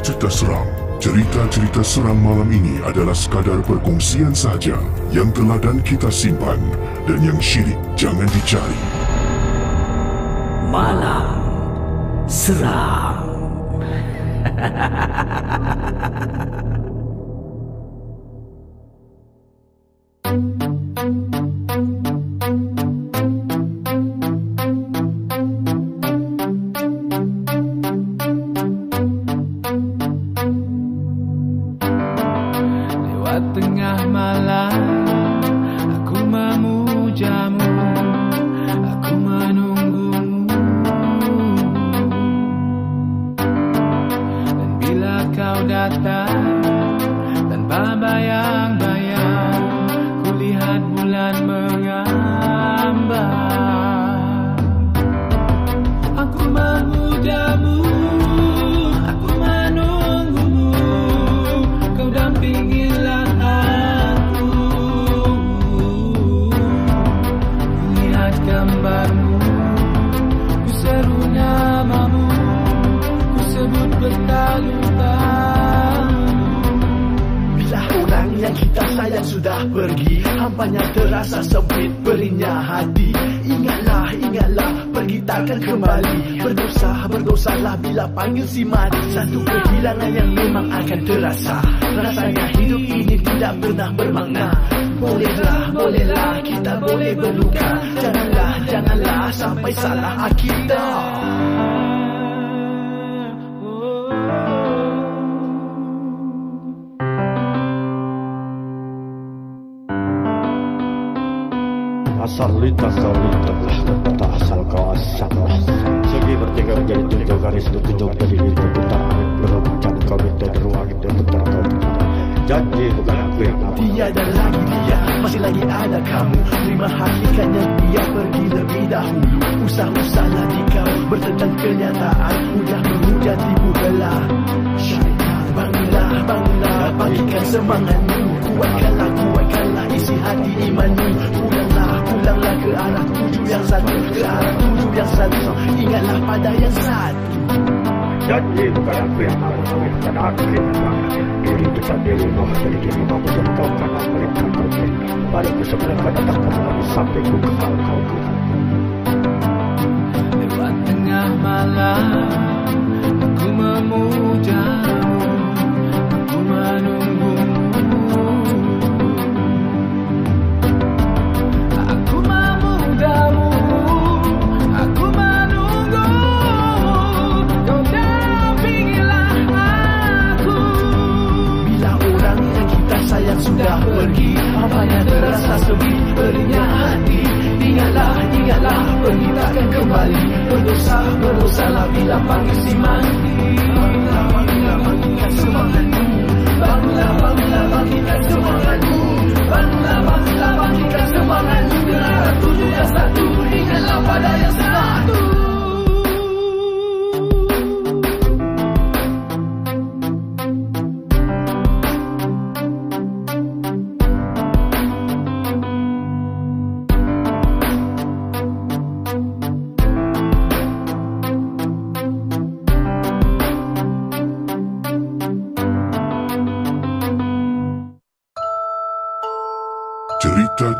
cerita-cerita seram, cerita-cerita seram malam ini adalah sekadar perkongsian sahaja yang telah dan kita simpan dan yang syirik jangan dicari. Malam Seram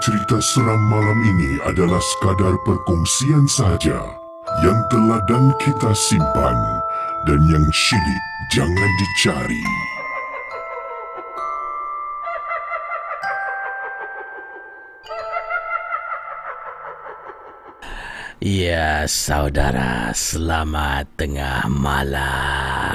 Cerita-cerita seram malam ini adalah sekadar perkongsian sahaja yang teladan kita simpan dan yang syilid jangan dicari. Ya, saudara, selamat tengah malam.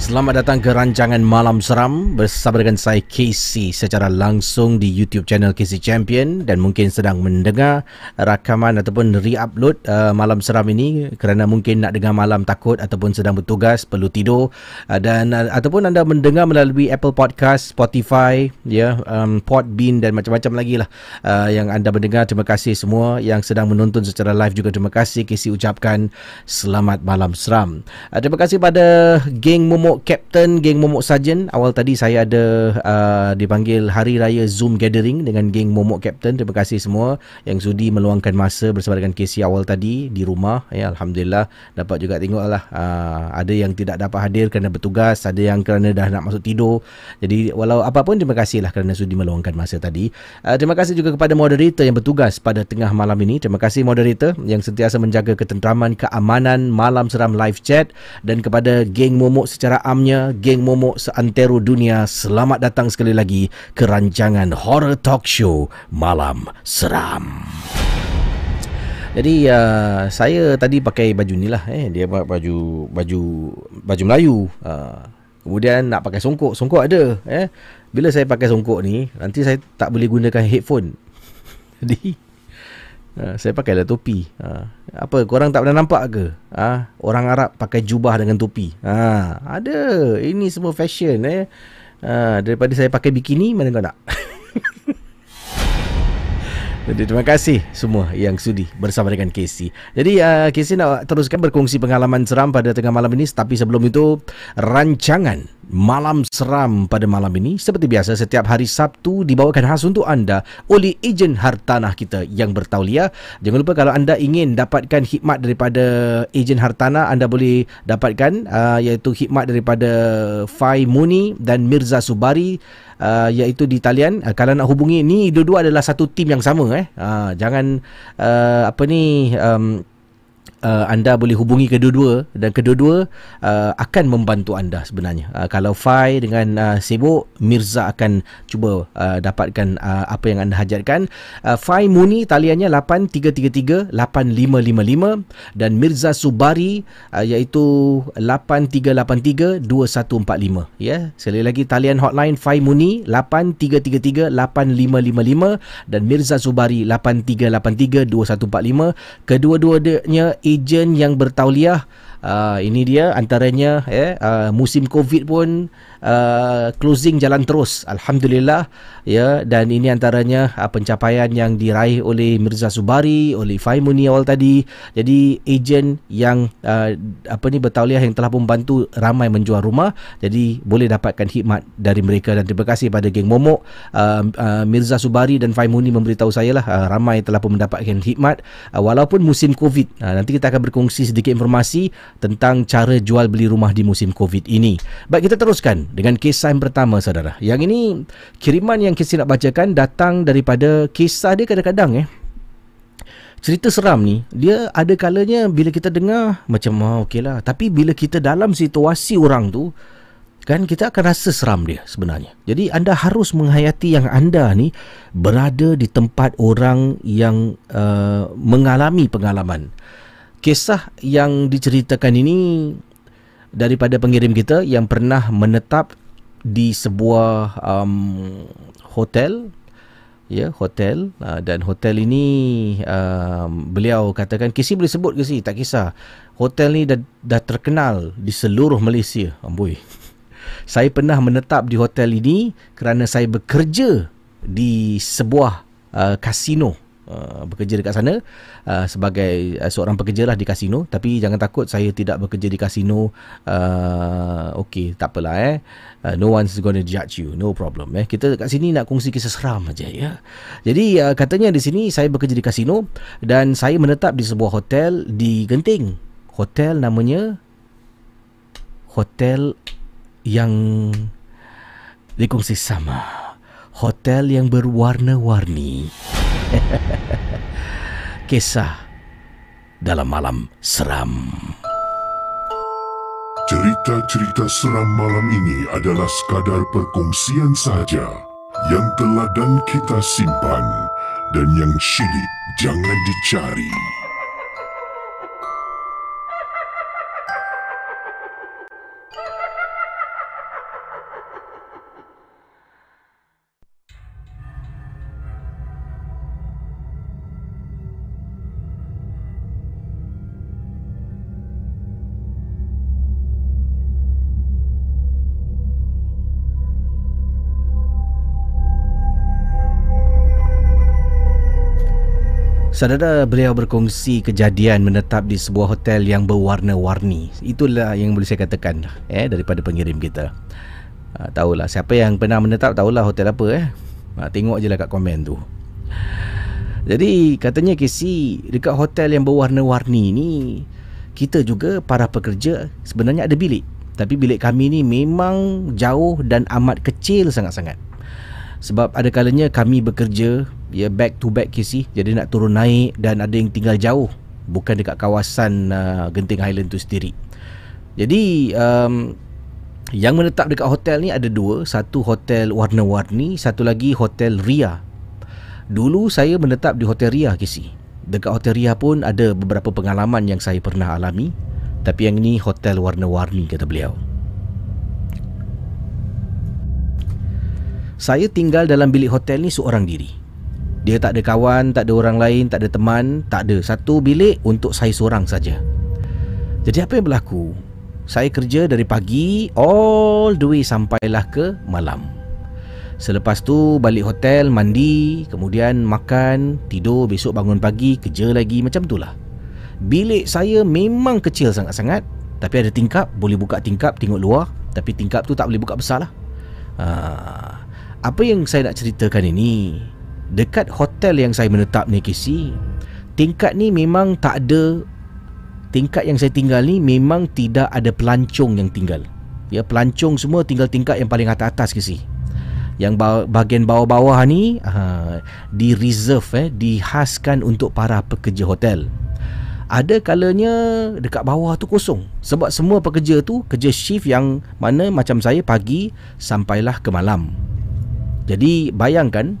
Selamat datang ke rancangan Malam Seram bersama dengan saya Casey secara langsung di YouTube channel Casey Champion dan mungkin sedang mendengar rakaman ataupun re-upload uh, Malam Seram ini kerana mungkin nak dengar malam takut ataupun sedang bertugas perlu tidur uh, dan uh, ataupun anda mendengar melalui Apple Podcast, Spotify, ya, yeah, um, Podbean dan macam-macam lagi lah uh, yang anda mendengar. Terima kasih semua yang sedang menonton secara live juga terima kasih Casey ucapkan selamat malam seram. Uh, terima kasih pada geng Momok Captain geng Momok Sarjan awal tadi saya ada uh, dipanggil Hari Raya Zoom Gathering dengan geng Momok Captain. Terima kasih semua yang sudi meluangkan masa bersama dengan Casey awal tadi di rumah. Ya Alhamdulillah dapat juga tengok lah uh, ada yang tidak dapat hadir kerana bertugas ada yang kerana dah nak masuk tidur. Jadi walau apapun terima kasih lah kerana sudi meluangkan masa tadi. Uh, terima kasih juga kepada moderator yang bertugas pada tengah malam ini. Terima kasih moderator yang sentiasa menjaga ketenteraman keamanan malam seram live chat dan kepada geng Momok secara amnya geng momok seantero dunia. Selamat datang sekali lagi ke rancangan horror talk show malam seram. Jadi uh, saya tadi pakai baju ni lah eh. Dia buat baju baju baju Melayu. Uh, kemudian nak pakai songkok. Songkok ada eh. Bila saya pakai songkok ni nanti saya tak boleh gunakan headphone. Jadi Uh, saya pakai lah topi. Uh, apa korang tak pernah nampak ke? Uh, orang Arab pakai jubah dengan topi. Uh, ada. Ini semua fashion eh. Uh, daripada saya pakai bikini mana kau nak? Jadi terima kasih semua yang sudi bersama dengan Casey. Jadi uh, Casey nak teruskan berkongsi pengalaman seram pada tengah malam ini tapi sebelum itu rancangan Malam Seram pada malam ini. Seperti biasa setiap hari Sabtu dibawakan khas untuk anda oleh ejen hartanah kita yang bertauliah. Jangan lupa kalau anda ingin dapatkan khidmat daripada ejen hartanah anda boleh dapatkan uh, iaitu khidmat daripada Fai Muni dan Mirza Subari uh, iaitu di talian. Uh, kalau nak hubungi ni dua-dua adalah satu tim yang sama eh. Uh, jangan uh, apa ni um, uh, anda boleh hubungi kedua-dua dan kedua-dua uh, akan membantu anda sebenarnya. Uh, kalau Fai dengan uh, sibuk, Mirza akan cuba uh, dapatkan uh, apa yang anda hajatkan. Uh, Fai Muni taliannya 8333 8555 dan Mirza Subari uh, iaitu 8383 2145 ya. Sekali lagi talian hotline Fai Muni 8333 8555 dan Mirza Subari 8383 2145. Kedua-duanya ejen yang bertauliah. Uh, ini dia antaranya eh uh, musim covid pun uh, closing jalan terus. Alhamdulillah ya. Dan ini antaranya uh, pencapaian yang diraih oleh Mirza Subari oleh Faimuni awal tadi. Jadi ejen yang uh, apa ni bertauliah yang telah membantu ramai menjual rumah. Jadi boleh dapatkan khidmat dari mereka. Dan terima kasih pada geng Momok uh, uh, Mirza Subari dan Faimuni memberitahu saya lah uh, ramai telah pun mendapatkan khidmat. Uh, walaupun musim covid uh, nanti kita akan berkongsi sedikit informasi tentang cara jual beli rumah di musim COVID ini. Baik, kita teruskan dengan kisah yang pertama, saudara. Yang ini, kiriman yang kita nak bacakan datang daripada kisah dia kadang-kadang eh. Cerita seram ni, dia ada kalanya bila kita dengar macam, oh, okey lah. Tapi bila kita dalam situasi orang tu, kan kita akan rasa seram dia sebenarnya. Jadi anda harus menghayati yang anda ni berada di tempat orang yang uh, mengalami pengalaman kisah yang diceritakan ini daripada pengirim kita yang pernah menetap di sebuah um, hotel. Ya hotel. Uh, dan hotel ini um, beliau katakan kisi boleh sebut ke si? Tak kisah. Hotel ni dah, dah terkenal di seluruh Malaysia. Amboi. Saya pernah menetap di hotel ini kerana saya bekerja di sebuah uh, kasino Uh, bekerja dekat sana uh, sebagai uh, seorang pekerja lah di kasino. Tapi jangan takut saya tidak bekerja di kasino uh, okey tak apalah eh. Uh, no one's going to judge you no problem eh. Kita dekat sini nak kongsi kisah seram aja ya. Jadi uh, katanya di sini saya bekerja di kasino dan saya menetap di sebuah hotel di Genting. Hotel namanya hotel yang dikongsi sama. Hotel yang berwarna-warni Kisah dalam malam seram. Cerita-cerita seram malam ini adalah sekadar perkongsian sahaja yang telah dan kita simpan dan yang syilid jangan dicari. Saudara beliau berkongsi kejadian menetap di sebuah hotel yang berwarna-warni. Itulah yang boleh saya katakan eh daripada pengirim kita. Ha, tahulah siapa yang pernah menetap tahulah hotel apa eh. Ha, tengok je lah kat komen tu. Jadi katanya Casey dekat hotel yang berwarna-warni ni kita juga para pekerja sebenarnya ada bilik. Tapi bilik kami ni memang jauh dan amat kecil sangat-sangat. Sebab ada kalanya kami bekerja ya back to back KC. Jadi nak turun naik dan ada yang tinggal jauh. Bukan dekat kawasan uh, Genting Highland tu sendiri. Jadi um, yang menetap dekat hotel ni ada dua. Satu hotel warna-warni satu lagi hotel Ria. Dulu saya menetap di hotel Ria KC. Dekat hotel Ria pun ada beberapa pengalaman yang saya pernah alami. Tapi yang ni hotel warna-warni kata beliau. Saya tinggal dalam bilik hotel ni seorang diri dia tak ada kawan, tak ada orang lain, tak ada teman, tak ada. Satu bilik untuk saya seorang saja. Jadi apa yang berlaku? Saya kerja dari pagi all the way sampailah ke malam. Selepas tu balik hotel, mandi, kemudian makan, tidur, besok bangun pagi, kerja lagi, macam itulah. Bilik saya memang kecil sangat-sangat, tapi ada tingkap, boleh buka tingkap, tengok luar, tapi tingkap tu tak boleh buka besar lah. Ha, apa yang saya nak ceritakan ini dekat hotel yang saya menetap ni KC tingkat ni memang tak ada tingkat yang saya tinggal ni memang tidak ada pelancong yang tinggal. Ya pelancong semua tinggal tingkat yang paling atas-atas KC yang bahagian bawah-bawah ni uh, di reserve eh dihaskan untuk para pekerja hotel. Ada kalanya dekat bawah tu kosong. Sebab semua pekerja tu Kerja shift yang mana macam saya pagi Sampailah ke malam. Jadi bayangkan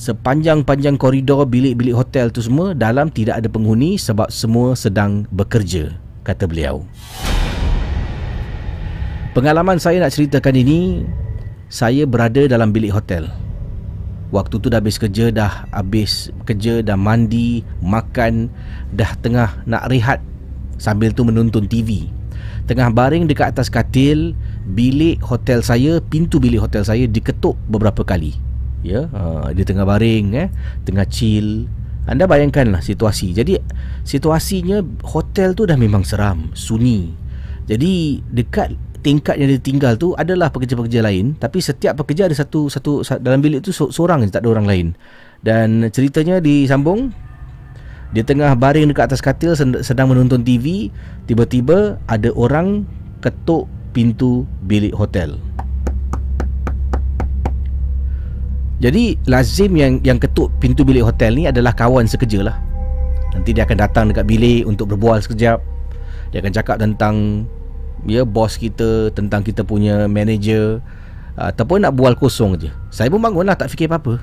Sepanjang-panjang koridor bilik-bilik hotel tu semua Dalam tidak ada penghuni Sebab semua sedang bekerja Kata beliau. Pengalaman saya nak ceritakan ini Saya berada dalam bilik hotel. Waktu tu dah habis kerja Dah habis kerja Dah mandi Makan Dah tengah nak rehat Sambil tu menonton TV Tengah baring dekat atas katil Bilik hotel saya Pintu bilik hotel saya Diketuk beberapa kali Ya ha, Dia tengah baring eh, Tengah chill. Anda bayangkanlah situasi. Jadi Situasinya Hotel tu dah memang seram Sunyi. Jadi Dekat tingkat yang dia tinggal tu adalah pekerja-pekerja lain tapi setiap pekerja ada satu satu dalam bilik tu seorang je tak ada orang lain. Dan ceritanya disambung dia tengah baring dekat atas katil sedang menonton TV tiba-tiba ada orang ketuk pintu bilik hotel jadi lazim yang yang ketuk pintu bilik hotel ni adalah kawan sekerja lah nanti dia akan datang dekat bilik untuk berbual sekejap dia akan cakap tentang ya bos kita tentang kita punya manager ataupun nak bual kosong je. Saya pun bangunlah tak fikir apa-apa.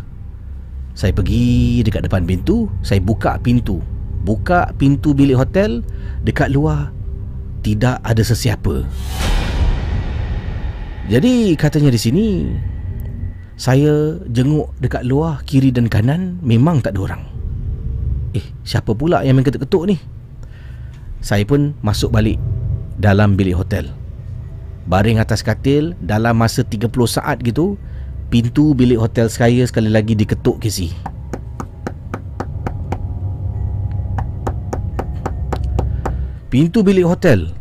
Saya pergi dekat depan pintu, saya buka pintu. Buka pintu bilik hotel, dekat luar tidak ada sesiapa. Jadi katanya di sini saya jenguk dekat luar kiri dan kanan memang tak ada orang. Eh, siapa pula yang main ketuk-ketuk ni? Saya pun masuk balik dalam bilik hotel. Baring atas katil dalam masa 30 saat gitu, pintu bilik hotel saya sekali lagi diketuk kisi. Pintu bilik hotel.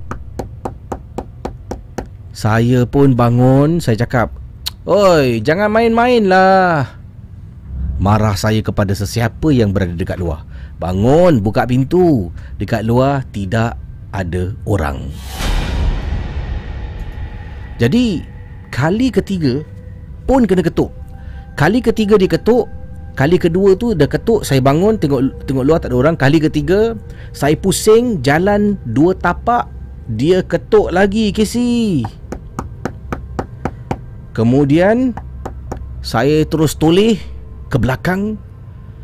Saya pun bangun, saya cakap, "Oi, jangan main-main lah." Marah saya kepada sesiapa yang berada dekat luar. Bangun, buka pintu. Dekat luar tidak ada orang. Jadi kali ketiga pun kena ketuk. Kali ketiga dia ketuk, kali kedua tu dah ketuk, saya bangun tengok tengok luar tak ada orang. Kali ketiga saya pusing jalan dua tapak, dia ketuk lagi kisi. Kemudian saya terus toleh ke belakang.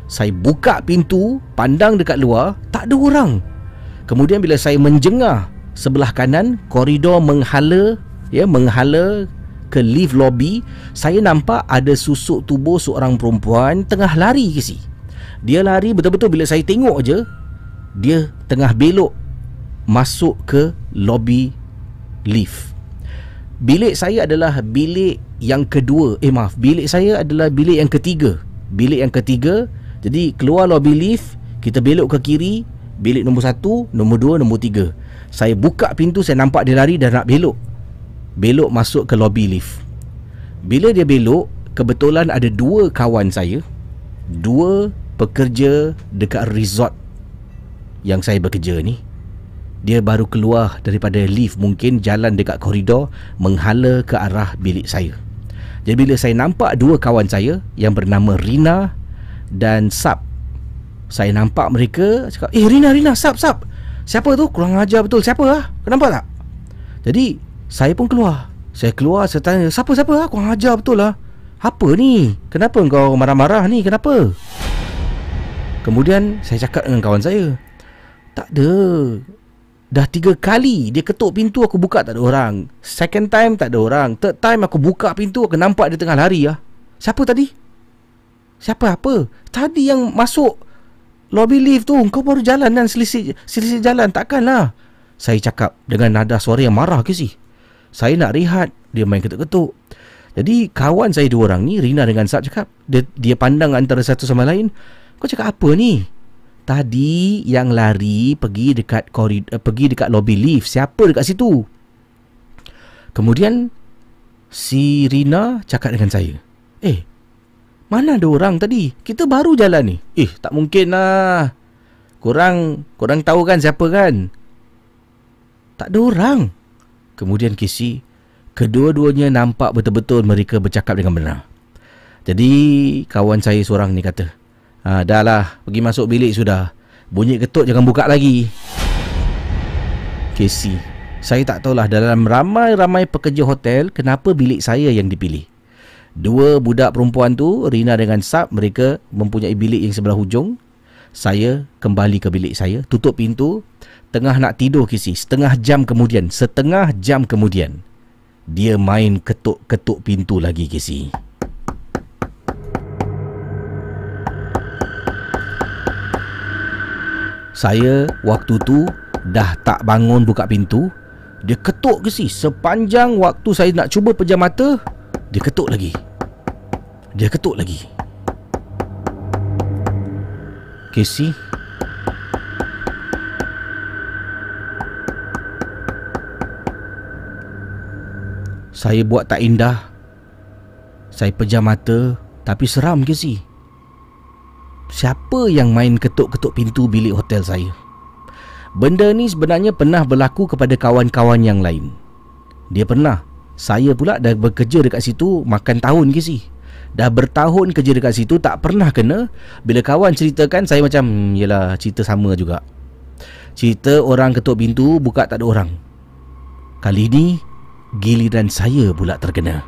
Saya buka pintu, pandang dekat luar, tak ada orang. Kemudian bila saya menjengah sebelah kanan koridor menghala ya menghala ke lift lobby, saya nampak ada susuk tubuh seorang perempuan tengah lari ke si. Dia lari betul-betul bila saya tengok je dia tengah belok masuk ke lobby lift. Bilik saya adalah bilik yang kedua. Eh maaf, bilik saya adalah bilik yang ketiga. Bilik yang ketiga. Jadi keluar lobby lift, kita belok ke kiri, Bilik nombor satu, nombor dua, nombor tiga Saya buka pintu, saya nampak dia lari dan nak belok Belok masuk ke lobby lift Bila dia belok Kebetulan ada dua kawan saya Dua pekerja dekat resort Yang saya bekerja ni Dia baru keluar daripada lift Mungkin jalan dekat koridor Menghala ke arah bilik saya Jadi bila saya nampak dua kawan saya Yang bernama Rina dan Sab saya nampak mereka cakap, "Eh Rina Rina, sap sap." Siapa tu? Kurang ajar betul. Siapa ah? Kenapa tak? Jadi, saya pun keluar. Saya keluar, saya tanya, "Siapa siapa ah? Kurang ajar betul lah." Apa ni? Kenapa kau marah-marah ni? Kenapa? Kemudian saya cakap dengan kawan saya, "Tak ada. Dah tiga kali dia ketuk pintu aku buka tak ada orang. Second time tak ada orang. Third time aku buka pintu aku nampak dia tengah lari ah. Siapa tadi? Siapa apa? Tadi yang masuk Lobby lift tu Kau baru jalan dan selisih, selisih jalan Takkanlah Saya cakap Dengan nada suara yang marah ke sih Saya nak rehat Dia main ketuk-ketuk Jadi kawan saya dua orang ni Rina dengan Sab cakap dia, dia pandang antara satu sama lain Kau cakap apa ni Tadi yang lari Pergi dekat koridor, uh, Pergi dekat lobby lift Siapa dekat situ Kemudian Si Rina cakap dengan saya Eh mana ada orang tadi? Kita baru jalan ni. Eh, tak mungkin lah. Korang, korang tahu kan siapa kan? Tak ada orang. Kemudian Kisi, kedua-duanya nampak betul-betul mereka bercakap dengan benar. Jadi, kawan saya seorang ni kata, ha, dah lah, pergi masuk bilik sudah. Bunyi ketuk jangan buka lagi. Casey, saya tak tahulah dalam ramai-ramai pekerja hotel kenapa bilik saya yang dipilih. Dua budak perempuan tu, Rina dengan Sab, mereka mempunyai bilik yang sebelah hujung. Saya kembali ke bilik saya, tutup pintu, tengah nak tidur Casey, setengah jam kemudian, setengah jam kemudian. Dia main ketuk-ketuk pintu lagi Casey. Saya waktu tu dah tak bangun buka pintu. Dia ketuk ke si sepanjang waktu saya nak cuba pejam mata, dia ketuk lagi. Dia ketuk lagi. Casey Saya buat tak indah Saya pejam mata Tapi seram si Siapa yang main ketuk-ketuk pintu bilik hotel saya? Benda ni sebenarnya pernah berlaku kepada kawan-kawan yang lain. Dia pernah. Saya pula dah bekerja dekat situ makan tahun ke si. Dah bertahun kerja dekat situ tak pernah kena. Bila kawan ceritakan saya macam, hmm, yelah cerita sama juga. Cerita orang ketuk pintu buka tak ada orang. Kali ni giliran saya pula terkena.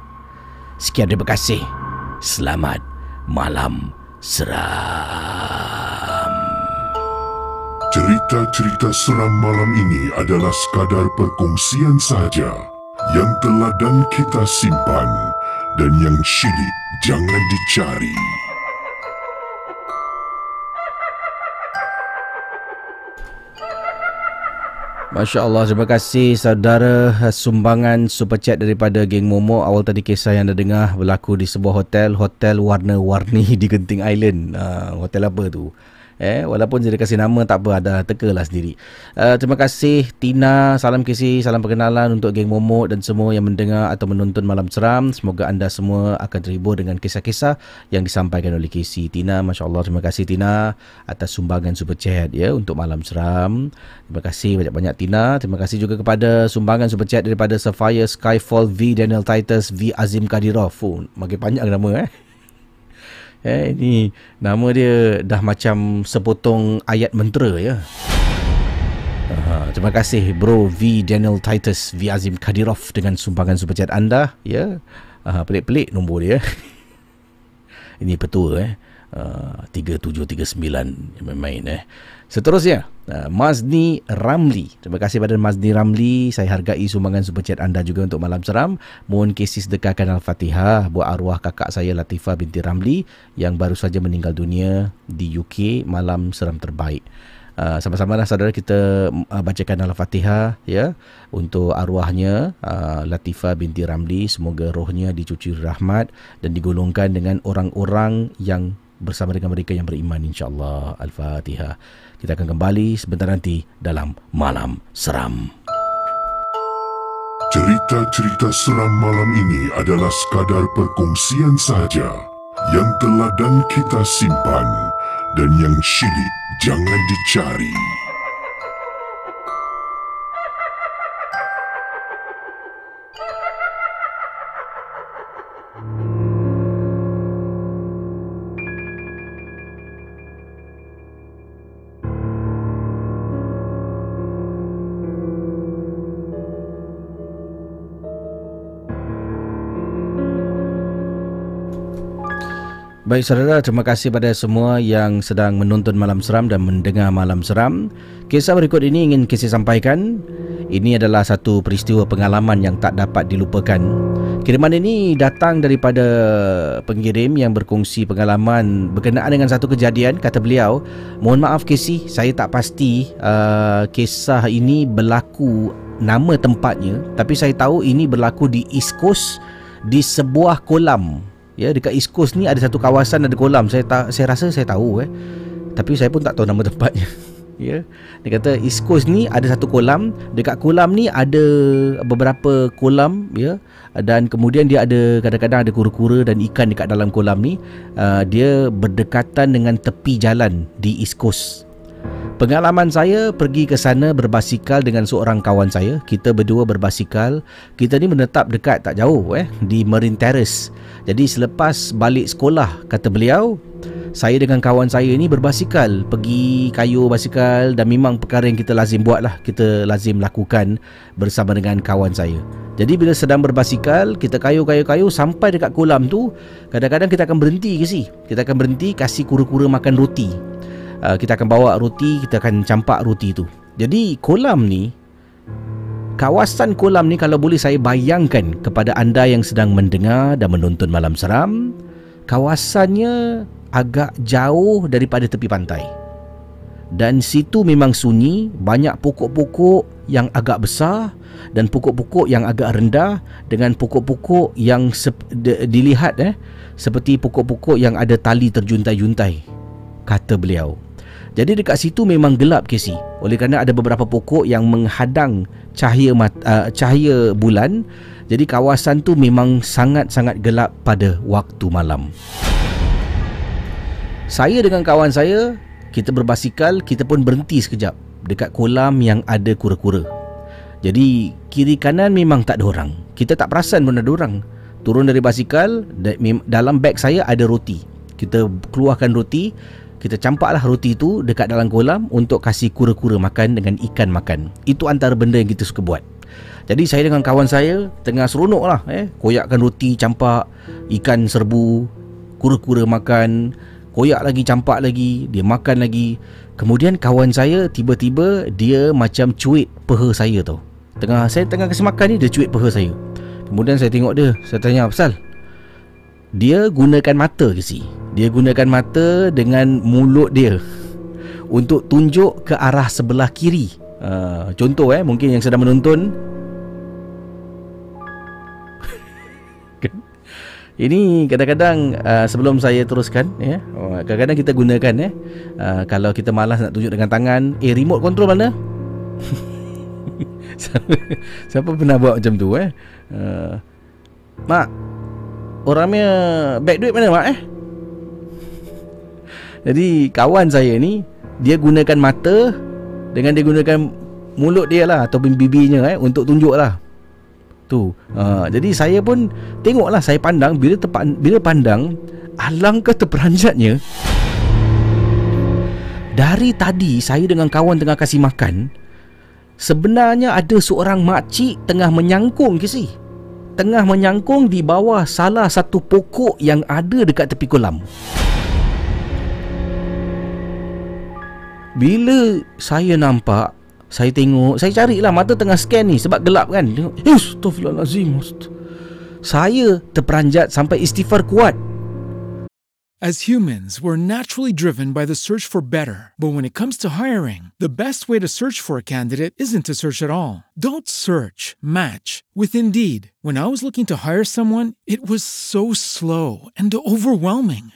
Sekian terima kasih. Selamat malam seram. Cerita-cerita seram malam ini adalah sekadar perkongsian sahaja yang telah dan kita simpan dan yang syilid jangan dicari. Masya Allah, terima kasih saudara sumbangan super chat daripada geng Momo. Awal tadi kisah yang anda dengar berlaku di sebuah hotel, hotel warna-warni di Genting Island. Uh, hotel apa tu? Eh, walaupun dia kasih nama tak apa ada tekalah sendiri. Uh, terima kasih Tina, salam kasih, salam perkenalan untuk geng Momo dan semua yang mendengar atau menonton malam seram. Semoga anda semua akan terhibur dengan kisah-kisah yang disampaikan oleh Casey. Tina, masya-Allah terima kasih Tina atas sumbangan super chat ya untuk malam seram. Terima kasih banyak-banyak Tina. Terima kasih juga kepada sumbangan super chat daripada Sapphire Skyfall V Daniel Titus V Azim Kadirov. Oh, makin panjang nama eh. Eh, ini nama dia dah macam sepotong ayat mentera ya. Uh, terima kasih bro V Daniel Titus V Azim Kadirov dengan sumbangan super chat anda ya. Uh, pelik-pelik nombor dia. ini petua eh. Uh, 3739 main-main eh. Seterusnya, uh, Mazni Ramli. Terima kasih pada Mazni Ramli. Saya hargai sumbangan super chat anda juga untuk malam seram. Mohon kisih sedekahkan Al-Fatihah buat arwah kakak saya Latifah binti Ramli yang baru saja meninggal dunia di UK malam seram terbaik. Uh, sama-sama lah saudara kita uh, bacakan Al-Fatihah ya untuk arwahnya uh, Latifah binti Ramli semoga rohnya dicuci rahmat dan digolongkan dengan orang-orang yang bersama dengan mereka yang beriman insya-Allah Al-Fatihah. Kita akan kembali sebentar nanti dalam Malam Seram. Cerita-cerita seram malam ini adalah sekadar perkongsian sahaja yang telah dan kita simpan dan yang syilid jangan dicari. Baik saudara, terima kasih pada semua yang sedang menonton Malam Seram dan mendengar Malam Seram. Kisah berikut ini ingin kisah sampaikan. Ini adalah satu peristiwa pengalaman yang tak dapat dilupakan. Kiriman ini datang daripada pengirim yang berkongsi pengalaman berkenaan dengan satu kejadian. Kata beliau, mohon maaf Casey, saya tak pasti uh, kisah ini berlaku nama tempatnya. Tapi saya tahu ini berlaku di East Coast di sebuah kolam Ya dekat East Coast ni ada satu kawasan ada kolam. Saya tak saya rasa saya tahu eh. Tapi saya pun tak tahu nama tempatnya. ya. Dia kata East Coast ni ada satu kolam. Dekat kolam ni ada beberapa kolam ya. Dan kemudian dia ada kadang-kadang ada kura-kura dan ikan dekat dalam kolam ni. Uh, dia berdekatan dengan tepi jalan di East Coast. Pengalaman saya pergi ke sana berbasikal dengan seorang kawan saya. Kita berdua berbasikal. Kita ni menetap dekat tak jauh eh di Marine Terrace. Jadi selepas balik sekolah kata beliau, saya dengan kawan saya ni berbasikal pergi kayu basikal dan memang perkara yang kita lazim buat lah kita lazim lakukan bersama dengan kawan saya jadi bila sedang berbasikal kita kayu-kayu-kayu sampai dekat kolam tu kadang-kadang kita akan berhenti ke si kita akan berhenti kasih kura-kura makan roti uh, kita akan bawa roti kita akan campak roti tu jadi kolam ni kawasan kolam ni kalau boleh saya bayangkan kepada anda yang sedang mendengar dan menonton malam seram kawasannya agak jauh daripada tepi pantai. Dan situ memang sunyi, banyak pokok-pokok yang agak besar dan pokok-pokok yang agak rendah dengan pokok-pokok yang sep- de- dilihat eh seperti pokok-pokok yang ada tali terjuntai-juntai kata beliau. Jadi dekat situ memang gelap Casey. Oleh kerana ada beberapa pokok yang menghadang cahaya mat, uh, cahaya bulan. Jadi kawasan tu memang sangat-sangat gelap pada waktu malam. Saya dengan kawan saya Kita berbasikal Kita pun berhenti sekejap Dekat kolam yang ada kura-kura. Jadi Kiri kanan memang tak ada orang. Kita tak perasan pun ada orang. Turun dari basikal Dalam beg saya ada roti. Kita keluarkan roti Kita campaklah roti tu Dekat dalam kolam Untuk kasih kura-kura makan Dengan ikan makan. Itu antara benda yang kita suka buat. Jadi saya dengan kawan saya Tengah seronok lah eh? Koyakkan roti, campak Ikan serbu Kura-kura makan. Koyak lagi campak lagi dia makan lagi. Kemudian kawan saya tiba-tiba dia macam cuit peha saya tau. Tengah saya tengah kasi makan ni dia cuit peha saya. Kemudian saya tengok dia saya tanya pasal dia gunakan mata ke si dia gunakan mata dengan mulut dia untuk tunjuk ke arah sebelah kiri uh, contoh eh mungkin yang sedang menonton Ini kadang-kadang uh, sebelum saya teruskan ya. Oh, kadang-kadang kita gunakan ya. Uh, kalau kita malas nak tunjuk dengan tangan, eh remote control mana? siapa, siapa pernah buat macam tu eh? Uh, mak, orangnya back duit mana mak eh? Jadi kawan saya ni dia gunakan mata dengan dia gunakan mulut dia lah ataupun bibirnya eh untuk tunjuk lah tu. Uh, jadi saya pun tengoklah saya pandang bila tepat bila pandang alangkah terperanjatnya dari tadi saya dengan kawan tengah kasih makan sebenarnya ada seorang makcik tengah menyangkung ke si tengah menyangkung di bawah salah satu pokok yang ada dekat tepi kolam bila saya nampak saya tengok Saya carilah mata tengah scan ni Sebab gelap kan Tengok Astaghfirullahaladzim Saya terperanjat Sampai istighfar kuat As humans, we're naturally driven by the search for better. But when it comes to hiring, the best way to search for a candidate isn't to search at all. Don't search, match with Indeed. When I was looking to hire someone, it was so slow and overwhelming.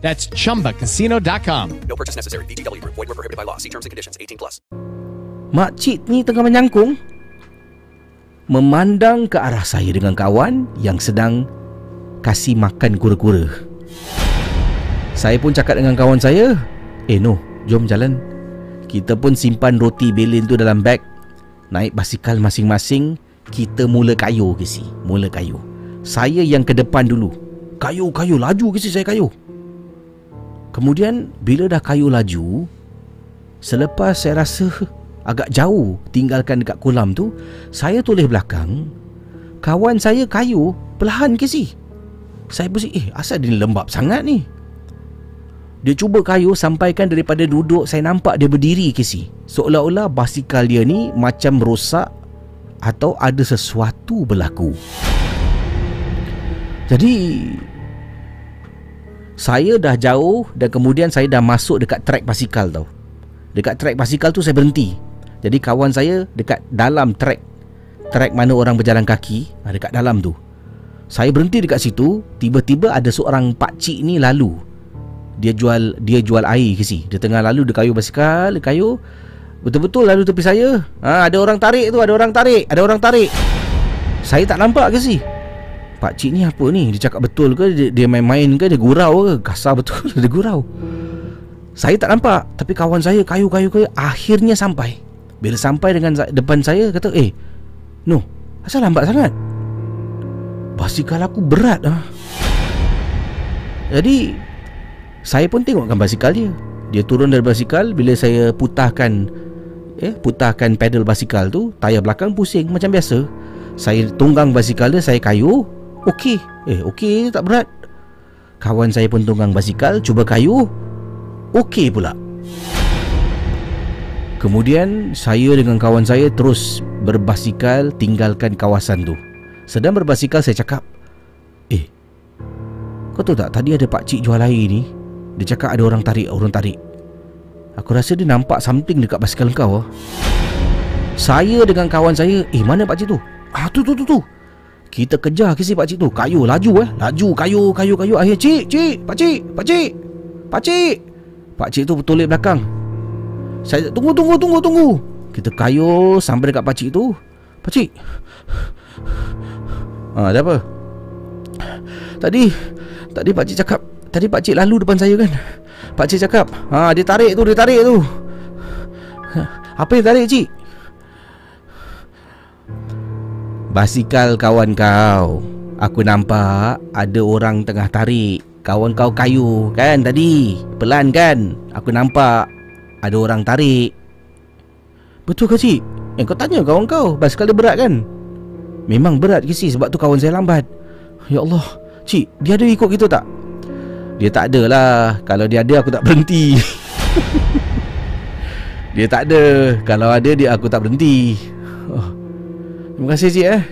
That's chumbacasino.com. No purchase necessary. Group. Void were prohibited by law. See terms and conditions. 18 plus. Makcik ni tengah menyangkung Memandang ke arah saya dengan kawan Yang sedang Kasih makan kura-kura Saya pun cakap dengan kawan saya Eh no, jom jalan Kita pun simpan roti belin tu dalam beg Naik basikal masing-masing Kita mula kayu ke si Mula kayu Saya yang ke depan dulu Kayu, kayu, laju ke si saya kayu Kemudian bila dah kayu laju Selepas saya rasa agak jauh tinggalkan dekat kolam tu, saya toleh belakang, kawan saya kayu perlahan Casey. Saya pusing, eh asal dia lembab sangat ni? Dia cuba kayu sampaikan daripada duduk saya nampak dia berdiri Casey. Seolah-olah basikal dia ni macam rosak atau ada sesuatu berlaku. Jadi saya dah jauh dan kemudian saya dah masuk dekat trek basikal tau. Dekat trek basikal tu saya berhenti. Jadi kawan saya dekat dalam trek trek mana orang berjalan kaki, ah, dekat dalam tu. Saya berhenti dekat situ, tiba-tiba ada seorang pak cik ni lalu. Dia jual dia jual air ke si. Dia tengah lalu dia kayu basikal, dia kayu. Betul-betul lalu tepi saya. Ha, ada orang tarik tu, ada orang tarik, ada orang tarik. Saya tak nampak ke si? Pak cik ni apa ni? Dia cakap betul ke? Dia, dia main-main ke? Dia gurau ke? Kasar betul dia gurau. Saya tak nampak, tapi kawan saya kayu-kayu kayu akhirnya sampai. Bila sampai dengan depan saya kata, "Eh, no, asal lambat sangat?" Basikal aku berat ah. Jadi saya pun tengokkan basikal dia. Dia turun dari basikal bila saya putahkan eh putahkan pedal basikal tu, tayar belakang pusing macam biasa. Saya tunggang basikal dia, saya kayu. Okey. Eh, okey tak berat. Kawan saya pun tunggang basikal, cuba kayu. Okey pula. Kemudian saya dengan kawan saya terus berbasikal tinggalkan kawasan tu. Sedang berbasikal saya cakap, "Eh, kau tahu tak tadi ada pak cik jual air ni? Dia cakap ada orang tarik, orang tarik. Aku rasa dia nampak something dekat basikal kau ah." Saya dengan kawan saya, "Eh, mana pak cik tu?" "Ah, tu tu tu tu." Kita kejar ke si pak cik tu. Kayu laju eh. Laju kayu kayu kayu. Akhir cik, cik, pak cik, pak cik. Pak cik. Pak cik tu bertolak belakang. Saya tunggu tunggu tunggu tunggu. Kita kayu sampai dekat pak cik tu. Pak cik. Ah, ada apa? Tadi tadi pak cik cakap, tadi pak cik lalu depan saya kan. Pak cik cakap, "Ha, dia tarik tu, dia tarik tu." Apa yang tarik cik? Basikal kawan kau. Aku nampak ada orang tengah tarik Kawan kau kayu kan tadi? Pelan kan? Aku nampak ada orang tarik. Betul ke cik? Eh kau tanya kawan kau Basikal dia berat kan? Memang berat ke si sebab tu kawan saya lambat? Ya Allah Cik dia ada ikut kita tak? Dia tak ada lah Kalau dia ada aku tak berhenti. Dia tak ada. Kalau ada dia aku tak berhenti. Oh. Terima kasih cik eh.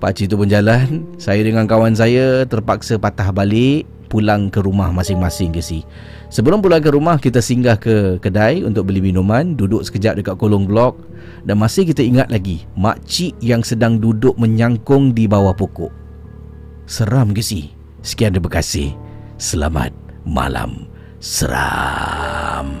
Pakcik tu pun jalan. Saya dengan kawan saya terpaksa patah balik Pulang ke rumah masing-masing ke si. Sebelum pulang ke rumah kita singgah ke kedai Untuk beli minuman. Duduk sekejap dekat kolong blok. Dan masih kita ingat lagi Makcik yang sedang duduk menyangkung di bawah pokok. Seram ke si? Sekian terima kasih. Selamat malam. Seram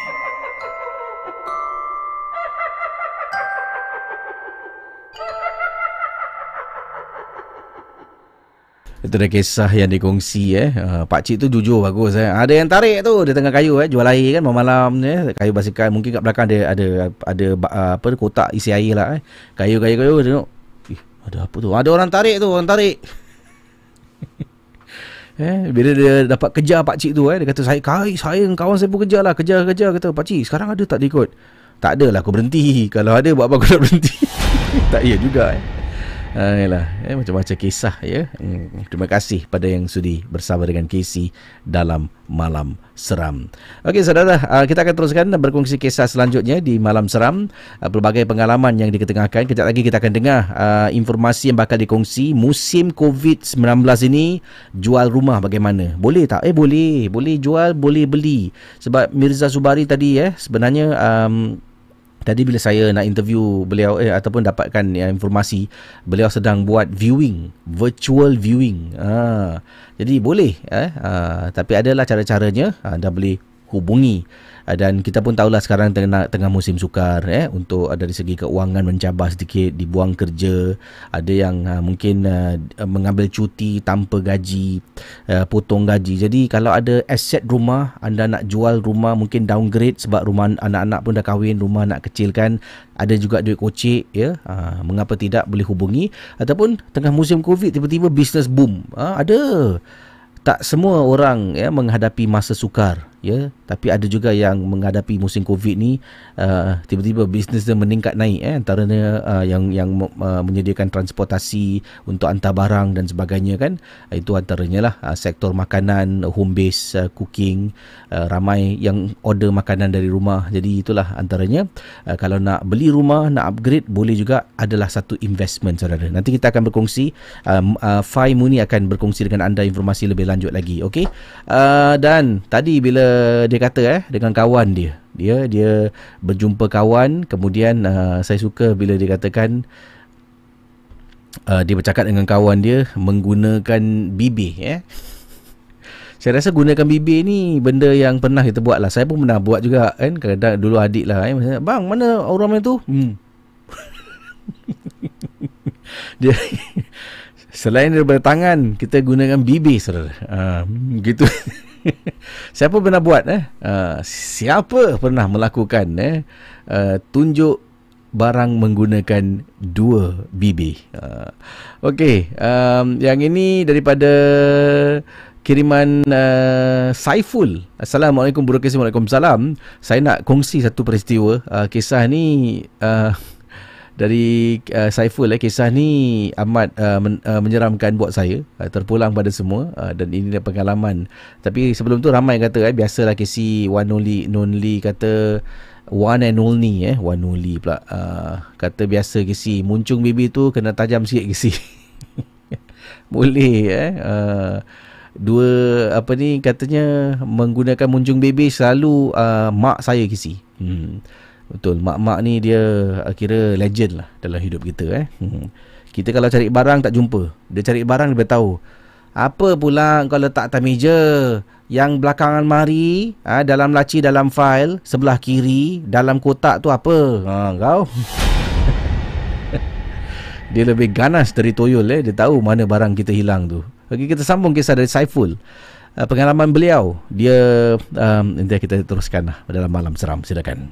Itu dah kisah yang dikongsi eh. Uh, Pak cik tu jujur bagus eh. Ada yang tarik tu dia tengah kayu eh jual air kan malam-malam ni eh. kayu basikal mungkin kat belakang ada ada ada uh, apa kotak isi air lah eh. Kayu-kayu kayu tengok. Ih, ada apa tu? Ada orang tarik tu, orang tarik. eh bila dia dapat kejar pak cik tu eh dia kata saya kai saya kawan saya pun kejar lah kejar-kejar kata pak cik sekarang ada tak dia ikut? Tak ada lah aku berhenti. Kalau ada buat apa aku nak berhenti? tak ya juga eh. Ah, yalah, eh, macam-macam kisah ya. Hmm, terima kasih pada yang sudi bersama dengan Casey dalam Malam Seram. Okey saudara, uh, kita akan teruskan berkongsi kisah selanjutnya di Malam Seram. Uh, pelbagai pengalaman yang diketengahkan. Kejap lagi kita akan dengar informasi yang bakal dikongsi. Musim COVID-19 ini jual rumah bagaimana? Boleh tak? Eh boleh. Boleh jual, boleh beli. Sebab Mirza Subari tadi eh sebenarnya um, Tadi bila saya nak interview beliau eh, ataupun dapatkan ya, informasi beliau sedang buat viewing, virtual viewing. Ha, jadi boleh eh. Ha, tapi adalah cara-caranya anda boleh hubungi dan kita pun tahulah sekarang tengah tengah musim sukar eh untuk uh, dari segi keuangan mencabar sedikit dibuang kerja. Ada yang uh, mungkin uh, mengambil cuti tanpa gaji uh, potong gaji. Jadi kalau ada aset rumah anda nak jual rumah mungkin downgrade sebab rumah anak-anak pun dah kahwin rumah nak kecilkan ada juga duit kocek ya. Uh, mengapa tidak boleh hubungi? Ataupun tengah musim covid tiba-tiba business boom. Uh, ada. Tak semua orang ya menghadapi masa sukar ya tapi ada juga yang menghadapi musim covid ni uh, tiba-tiba bisnes dia meningkat naik eh antaranya uh, yang yang uh, menyediakan transportasi untuk hantar barang dan sebagainya kan? Uh, itu antaranya lah uh, sektor makanan home base uh, cooking uh, ramai yang order makanan dari rumah. Jadi itulah antaranya uh, kalau nak beli rumah nak upgrade boleh juga. Adalah satu investment saudara. Nanti kita akan berkongsi um, uh, Fai Muni akan berkongsi dengan anda informasi lebih lanjut lagi okey? Uh, dan tadi bila dia kata eh dengan kawan dia. Dia dia berjumpa kawan kemudian uh, saya suka bila dia katakan uh, dia bercakap dengan kawan dia menggunakan bibir eh. Saya rasa gunakan bibir ni benda yang pernah kita buat lah. Saya pun pernah buat juga kan kadang dulu adik lah eh. bang mana orang tu? Hmm. dia selain daripada tangan kita gunakan bibir uh, gitu siapa pernah buat eh? Uh, siapa pernah melakukan eh? Uh, tunjuk barang menggunakan dua bibir. Uh, Okey, um, yang ini daripada kiriman uh, Saiful. Assalamualaikum warahmatullahi wabarakatuh. Saya nak kongsi satu peristiwa. Uh, kisah ni uh, dari uh, Saiful eh kisah ni amat uh, men, uh, menyeramkan buat saya uh, terpulang pada semua uh, dan ini pengalaman tapi sebelum tu ramai kata eh biasalah KC one only only kata one and only eh one only pula uh, kata biasa KC muncung bibi tu kena tajam sikit KC boleh eh uh, dua apa ni katanya menggunakan muncung baby selalu uh, mak saya kisi. Hmm. Betul. Mak-mak ni dia uh, kira legend lah dalam hidup kita eh. Hmm. Kita kalau cari barang tak jumpa. Dia cari barang dia tahu. Apa pula kau letak atas meja yang belakangan mari ha, dalam laci dalam fail sebelah kiri dalam kotak tu apa? Ha kau. dia lebih ganas dari toyol eh. Dia tahu mana barang kita hilang tu. Okey kita sambung kisah dari Saiful. Uh, pengalaman beliau dia um, nanti kita teruskan lah dalam malam seram silakan.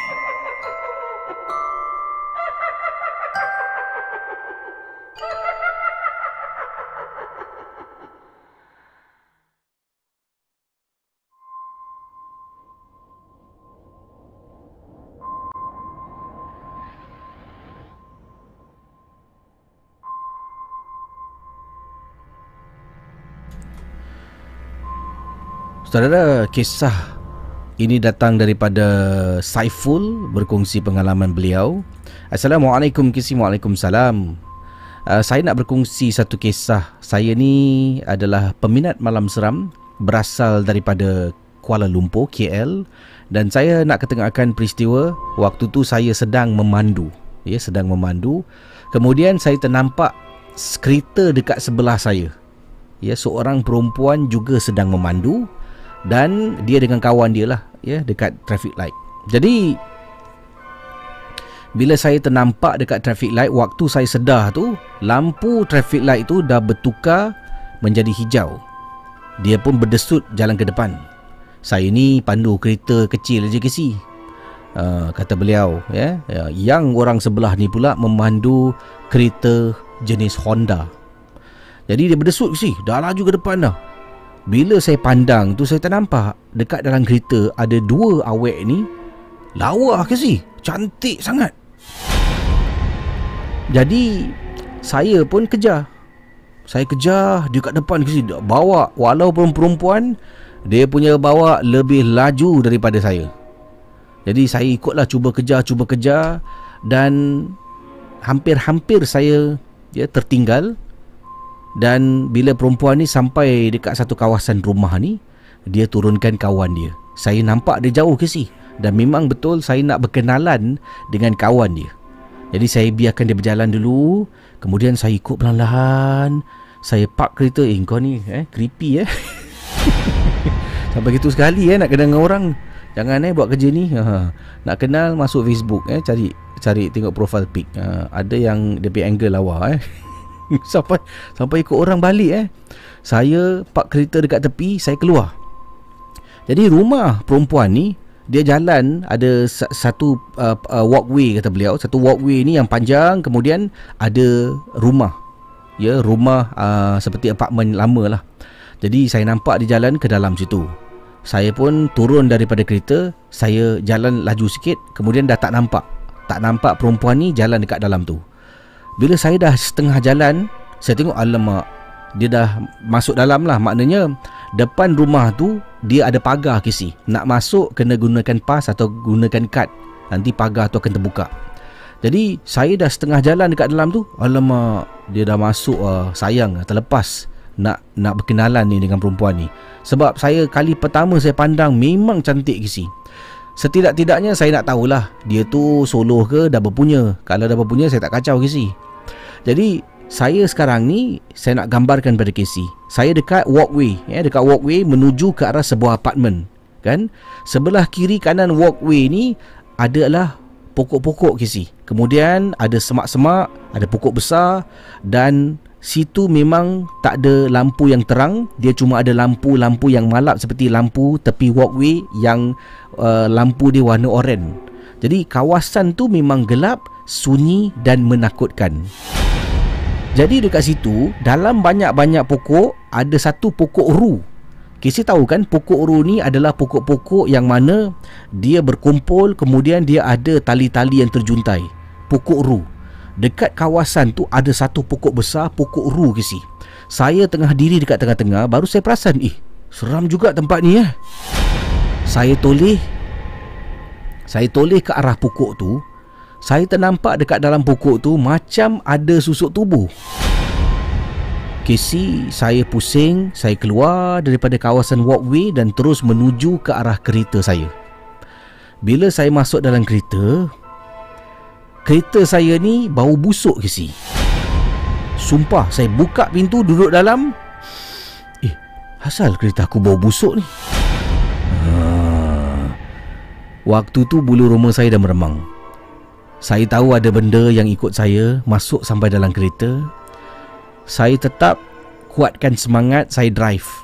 Saudara, kisah ini datang daripada Saiful berkongsi pengalaman beliau. Assalamualaikum kisi Waalaikumsalam. Uh, saya nak berkongsi satu kisah. Saya ni adalah peminat malam seram berasal daripada Kuala Lumpur, KL dan saya nak ketengahkan peristiwa waktu tu saya sedang memandu. Ya, sedang memandu. Kemudian saya ternampak kereta dekat sebelah saya. Ya, seorang perempuan juga sedang memandu dan dia dengan kawan dia lah ya dekat traffic light. Jadi bila saya ternampak dekat traffic light waktu saya sedar tu lampu traffic light tu dah bertukar menjadi hijau. Dia pun berdesut jalan ke depan. Saya ni pandu kereta kecil je kesi. Uh, kata beliau ya yeah, yang orang sebelah ni pula memandu kereta jenis Honda. Jadi dia berdesut sih, dah laju ke depan dah. Bila saya pandang tu saya ternampak dekat dalam kereta ada dua awek ni lawa ke si? Cantik sangat. Jadi saya pun kejar. Saya kejar dia kat depan ke si bawa walaupun perempuan dia punya bawa lebih laju daripada saya. Jadi saya ikutlah cuba kejar cuba kejar dan hampir-hampir saya ya tertinggal dan bila perempuan ni sampai dekat satu kawasan rumah ni Dia turunkan kawan dia Saya nampak dia jauh ke si dan memang betul saya nak berkenalan dengan kawan dia. Jadi saya biarkan dia berjalan dulu, kemudian saya ikut perlahan-lahan. Saya park kereta, eh kau ni eh creepy eh. Sampai gitu sekali eh nak kenal dengan orang. Jangan eh buat kerja ni. Ha. Nak kenal masuk Facebook eh cari cari tengok profile pic. Ha. ada yang dia angle lawa eh. sampai sampai ikut orang balik eh. Saya park kereta dekat tepi, saya keluar. Jadi rumah perempuan ni dia jalan ada satu uh, uh, walkway kata beliau, satu walkway ni yang panjang kemudian ada rumah. Ya rumah uh, seperti apartmen lama lah. Jadi saya nampak di jalan ke dalam situ. Saya pun turun daripada kereta saya jalan laju sikit kemudian dah tak nampak. Tak nampak perempuan ni jalan dekat dalam tu bila saya dah setengah jalan saya tengok alamak dia dah masuk dalam lah. Maknanya depan rumah tu dia ada pagar kisi nak masuk kena gunakan pas atau gunakan kad. Nanti pagar tu akan terbuka. Jadi saya dah setengah jalan dekat dalam tu Alamak Dia dah masuk uh, Sayang Terlepas Nak nak berkenalan ni dengan perempuan ni. Sebab saya kali pertama saya pandang Memang cantik kisi Setidak-tidaknya saya nak tahulah Dia tu solo ke dah berpunya. Kalau dah berpunya saya tak kacau kisi Jadi saya sekarang ni Saya nak gambarkan pada Casey Saya dekat walkway ya, Dekat walkway menuju ke arah sebuah apartmen Kan Sebelah kiri kanan walkway ni Adalah pokok-pokok Casey Kemudian ada semak-semak, ada pokok besar dan situ memang tak ada lampu yang terang, dia cuma ada lampu-lampu yang malap seperti lampu tepi walkway yang uh, lampu dia warna oranye. Jadi kawasan tu memang gelap, sunyi dan menakutkan. Jadi dekat situ dalam banyak-banyak pokok ada satu pokok ru Kisi tahu kan pokok ru ni adalah pokok-pokok yang mana dia berkumpul kemudian dia ada tali-tali yang terjuntai. Pokok ru. Dekat kawasan tu ada satu pokok besar, pokok ru Kisi. Saya tengah diri dekat tengah-tengah baru saya perasan, eh seram juga tempat ni eh. Saya toleh saya toleh ke arah pokok tu. Saya ternampak dekat dalam pokok tu macam ada susuk tubuh. Casey, saya pusing, saya keluar daripada kawasan walkway dan terus menuju ke arah kereta saya. Bila saya masuk dalam kereta, kereta saya ni bau busuk Casey. Sumpah, saya buka pintu duduk dalam. Eh, asal kereta aku bau busuk ni? Ha. Waktu tu bulu roma saya dah meremang. Saya tahu ada benda yang ikut saya masuk sampai dalam kereta. Saya tetap kuatkan semangat saya drive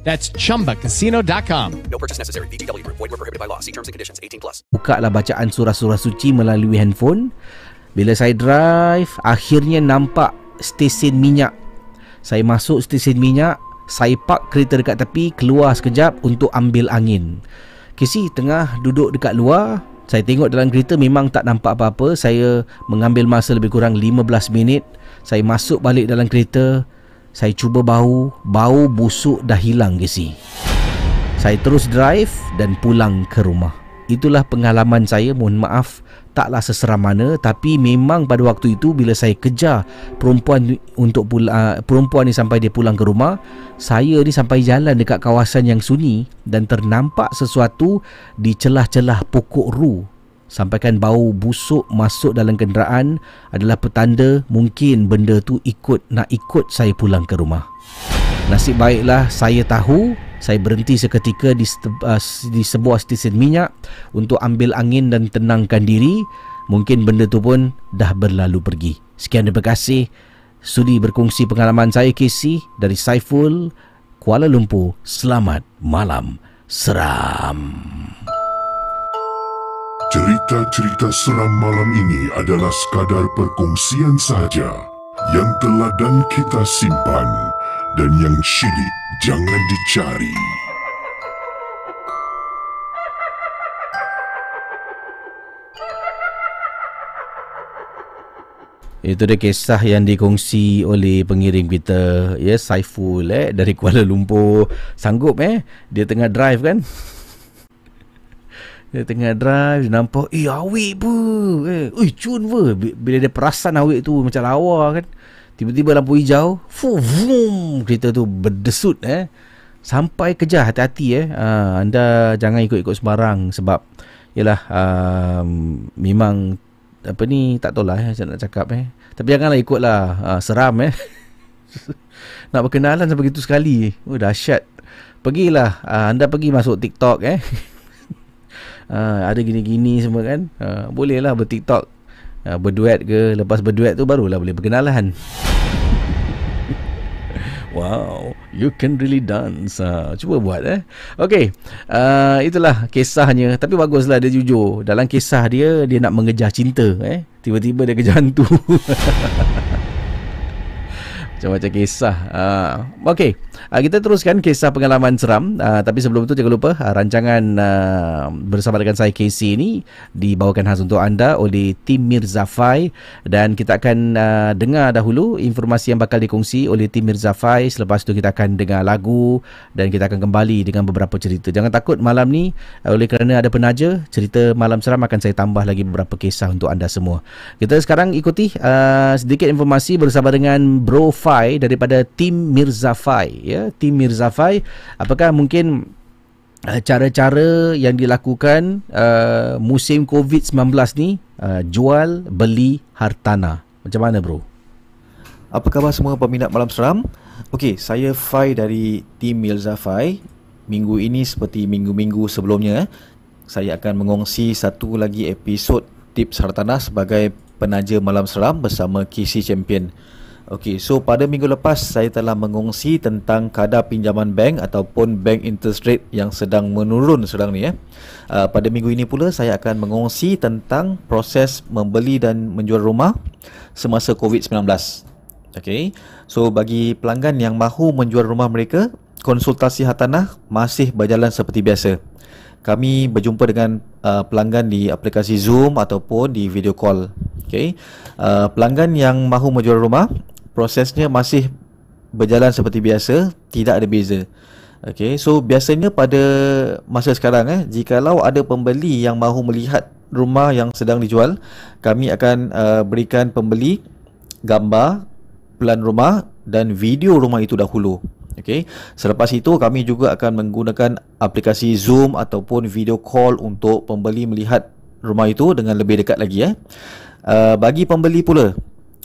That's chumbacasino.com. No purchase necessary. Group. Void were prohibited by law. See terms and conditions. 18 plus. buka lah bacaan surah-surah suci melalui handphone. Bila saya drive, akhirnya nampak stesen minyak. Saya masuk stesen minyak, saya park kereta dekat tepi, keluar sekejap untuk ambil angin. Kisi tengah duduk dekat luar, saya tengok dalam kereta memang tak nampak apa-apa. Saya mengambil masa lebih kurang 15 minit. Saya masuk balik dalam kereta, saya cuba bau, bau busuk dah hilang Kisi. Saya terus drive dan pulang ke rumah. Itulah pengalaman saya, mohon maaf taklah seseram mana tapi memang pada waktu itu bila saya kejar perempuan untuk pula, uh, perempuan ni sampai dia pulang ke rumah, saya ni sampai jalan dekat kawasan yang sunyi dan ternampak sesuatu di celah-celah pokok ru. Sampaikan bau busuk masuk dalam kenderaan adalah petanda mungkin benda tu ikut nak ikut saya pulang ke rumah. Nasib baiklah saya tahu saya berhenti seketika di, uh, di sebuah stesen minyak untuk ambil angin dan tenangkan diri. mungkin benda tu pun dah berlalu pergi. Sekian terima kasih sudi berkongsi pengalaman saya Casey dari Saiful Kuala Lumpur. Selamat malam seram. Cerita-cerita seram malam ini adalah sekadar perkongsian sahaja yang telah dan kita simpan dan yang syilid jangan dicari. Itu dia kisah yang dikongsi oleh pengirim kita ya Saiful eh dari Kuala Lumpur. Sanggup eh dia tengah drive kan? Dia tengah drive dia nampak eh awik apa? Eh, ui cun apa? Bila dia perasan awik tu macam lawa kan. Tiba-tiba lampu hijau, fuh, vum, kereta tu berdesut eh. Sampai kejar hati-hati eh. Uh, anda jangan ikut-ikut sembarang sebab yalah um, memang apa ni tak tahu lah eh, saya nak cakap eh. Tapi janganlah ikutlah uh, seram eh. nak berkenalan sampai begitu sekali. Oh dahsyat. Pergilah uh, anda pergi masuk TikTok eh. uh, ada gini-gini semua kan. Uh, bolehlah ber-TikTok. Uh, berduet ke lepas berduet tu barulah boleh berkenalan. Wow, you can really dance. Uh, cuba buat eh. Okay, uh, itulah kisahnya. Tapi baguslah dia jujur. Dalam kisah dia, dia nak mengejar cinta. Eh, tiba-tiba dia kejar hantu. Macam-macam kisah. Uh, Okay uh, Kita teruskan kisah pengalaman seram. Uh, Tapi sebelum itu jangan lupa uh, Rancangan uh, bersama dengan saya Casey ini Dibawakan khas untuk anda oleh Tim Mirzafai Dan kita akan uh, dengar dahulu Informasi yang bakal dikongsi oleh Tim Mirzafai Selepas itu kita akan dengar lagu Dan kita akan kembali dengan beberapa cerita. Jangan takut malam ni uh, Oleh kerana ada penaja Cerita malam seram akan saya tambah lagi beberapa kisah untuk anda semua. Kita sekarang ikuti uh, sedikit informasi bersama dengan Bro Fai daripada tim Mirza Fai ya. Tim Mirza Fai apakah mungkin uh, cara-cara yang dilakukan uh, musim COVID-19 ni uh, jual beli hartanah? Macam mana bro? Apa khabar semua peminat malam seram? Okey, saya Fai dari tim Mirza Fai. Minggu ini seperti minggu-minggu sebelumnya saya akan mengongsi satu lagi episod tips hartanah sebagai penaja malam seram bersama KC Champion Okey, so pada minggu lepas saya telah mengongsi tentang kadar pinjaman bank ataupun bank interest rate yang sedang menurun sekarang ni ya. Uh, pada minggu ini pula saya akan mengongsi tentang proses membeli dan menjual rumah semasa COVID-19. Okey. So bagi pelanggan yang mahu menjual rumah mereka, konsultasi hartanah masih berjalan seperti biasa. Kami berjumpa dengan uh, pelanggan di aplikasi Zoom ataupun di video call. Okey. Uh, pelanggan yang mahu menjual rumah prosesnya masih berjalan seperti biasa, tidak ada beza. Okey, so biasanya pada masa sekarang eh, jikalau ada pembeli yang mahu melihat rumah yang sedang dijual, kami akan uh, berikan pembeli gambar plan rumah dan video rumah itu dahulu. Okey, selepas itu kami juga akan menggunakan aplikasi Zoom ataupun video call untuk pembeli melihat rumah itu dengan lebih dekat lagi eh. Uh, bagi pembeli pula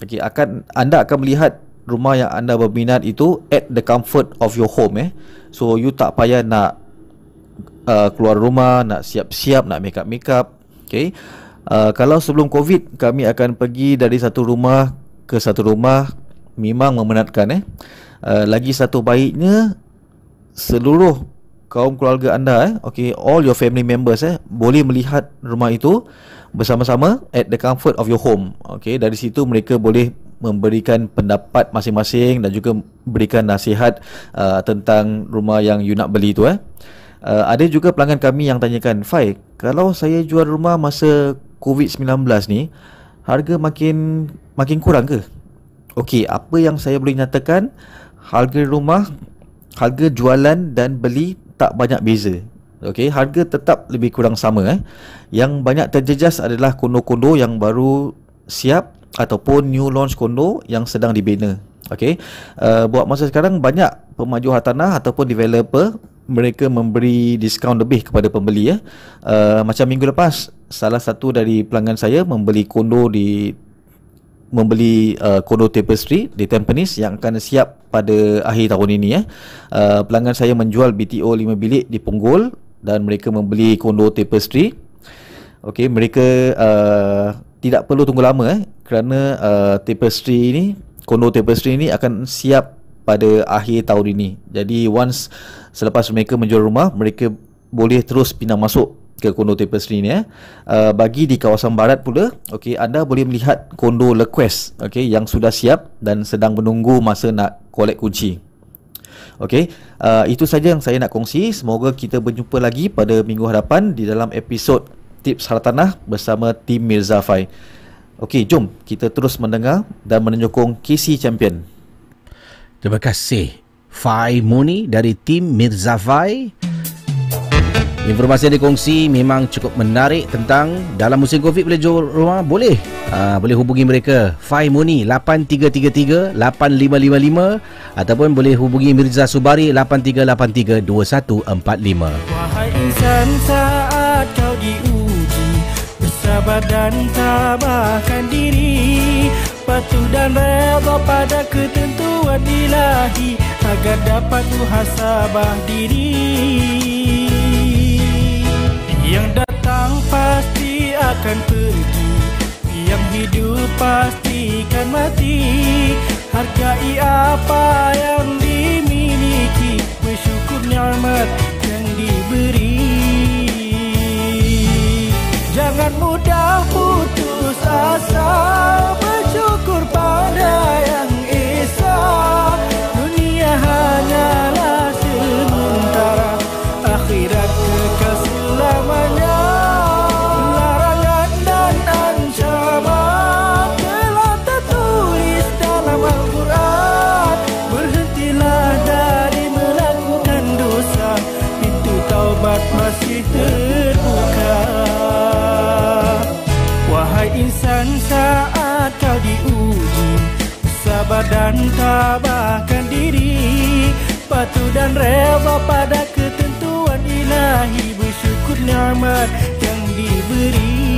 Okay, akan anda akan melihat rumah yang anda berminat itu at the comfort of your home eh. So you tak payah nak uh, keluar rumah, nak siap-siap, nak make up make up. Okay. Uh, kalau sebelum COVID kami akan pergi dari satu rumah ke satu rumah memang memenatkan eh. Uh, lagi satu baiknya seluruh kaum keluarga anda eh, okay, all your family members eh boleh melihat rumah itu bersama-sama at the comfort of your home. Okay, dari situ mereka boleh memberikan pendapat masing-masing dan juga berikan nasihat uh, tentang rumah yang you nak beli tu eh. Uh, ada juga pelanggan kami yang tanyakan, "Fai, kalau saya jual rumah masa COVID-19 ni, harga makin makin kurang ke?" Okey, apa yang saya boleh nyatakan, harga rumah, harga jualan dan beli tak banyak beza. Okey, harga tetap lebih kurang sama eh. Yang banyak terjejas adalah kondo-kondo yang baru siap ataupun new launch kondo yang sedang dibina. Okey. Uh, buat masa sekarang banyak pemaju hartanah ataupun developer mereka memberi diskaun lebih kepada pembeli ya. Uh, macam minggu lepas salah satu dari pelanggan saya membeli kondo di membeli uh, kondo tapestry di Tampines yang akan siap pada akhir tahun ini ya. Uh, pelanggan saya menjual BTO 5 bilik di Punggol dan mereka membeli kondo tapestry. Okey, mereka uh, tidak perlu tunggu lama eh kerana uh, tapestry ni kondo tapestry ni akan siap pada akhir tahun ini. Jadi once selepas mereka menjual rumah, mereka boleh terus pindah masuk ke kondo tapestry ni eh. Uh, bagi di kawasan barat pula, okey anda boleh melihat kondo Lequest okey yang sudah siap dan sedang menunggu masa nak collect kunci. Okey, uh, itu saja yang saya nak kongsi. Semoga kita berjumpa lagi pada minggu hadapan di dalam episod Tips Hartanah bersama tim Mirza Fai. Okey, jom kita terus mendengar dan menyokong KC Champion. Terima kasih Fai Muni dari tim Mirza Fai. Informasi yang dikongsi memang cukup menarik tentang dalam musim Covid boleh jual rumah boleh. Uh, boleh hubungi mereka Fai Muni 8333 8555 ataupun boleh hubungi Mirza Subari 8383 2145. Wahai insan saat kau diuji Bersabar dan tabahkan diri Patuh dan reda pada ketentuan ilahi Agar dapat muhasabah diri akan pergi. Yang hidup pastikan mati. Hargai apa yang dimiliki. Bersyukur nikmat yang diberi. Jangan mudah putus asa. Bersyukur pada yang Sabar dan tabahkan diri. Patuh dan rela pada ketentuan ilahi. Bersyukur nikmat yang diberi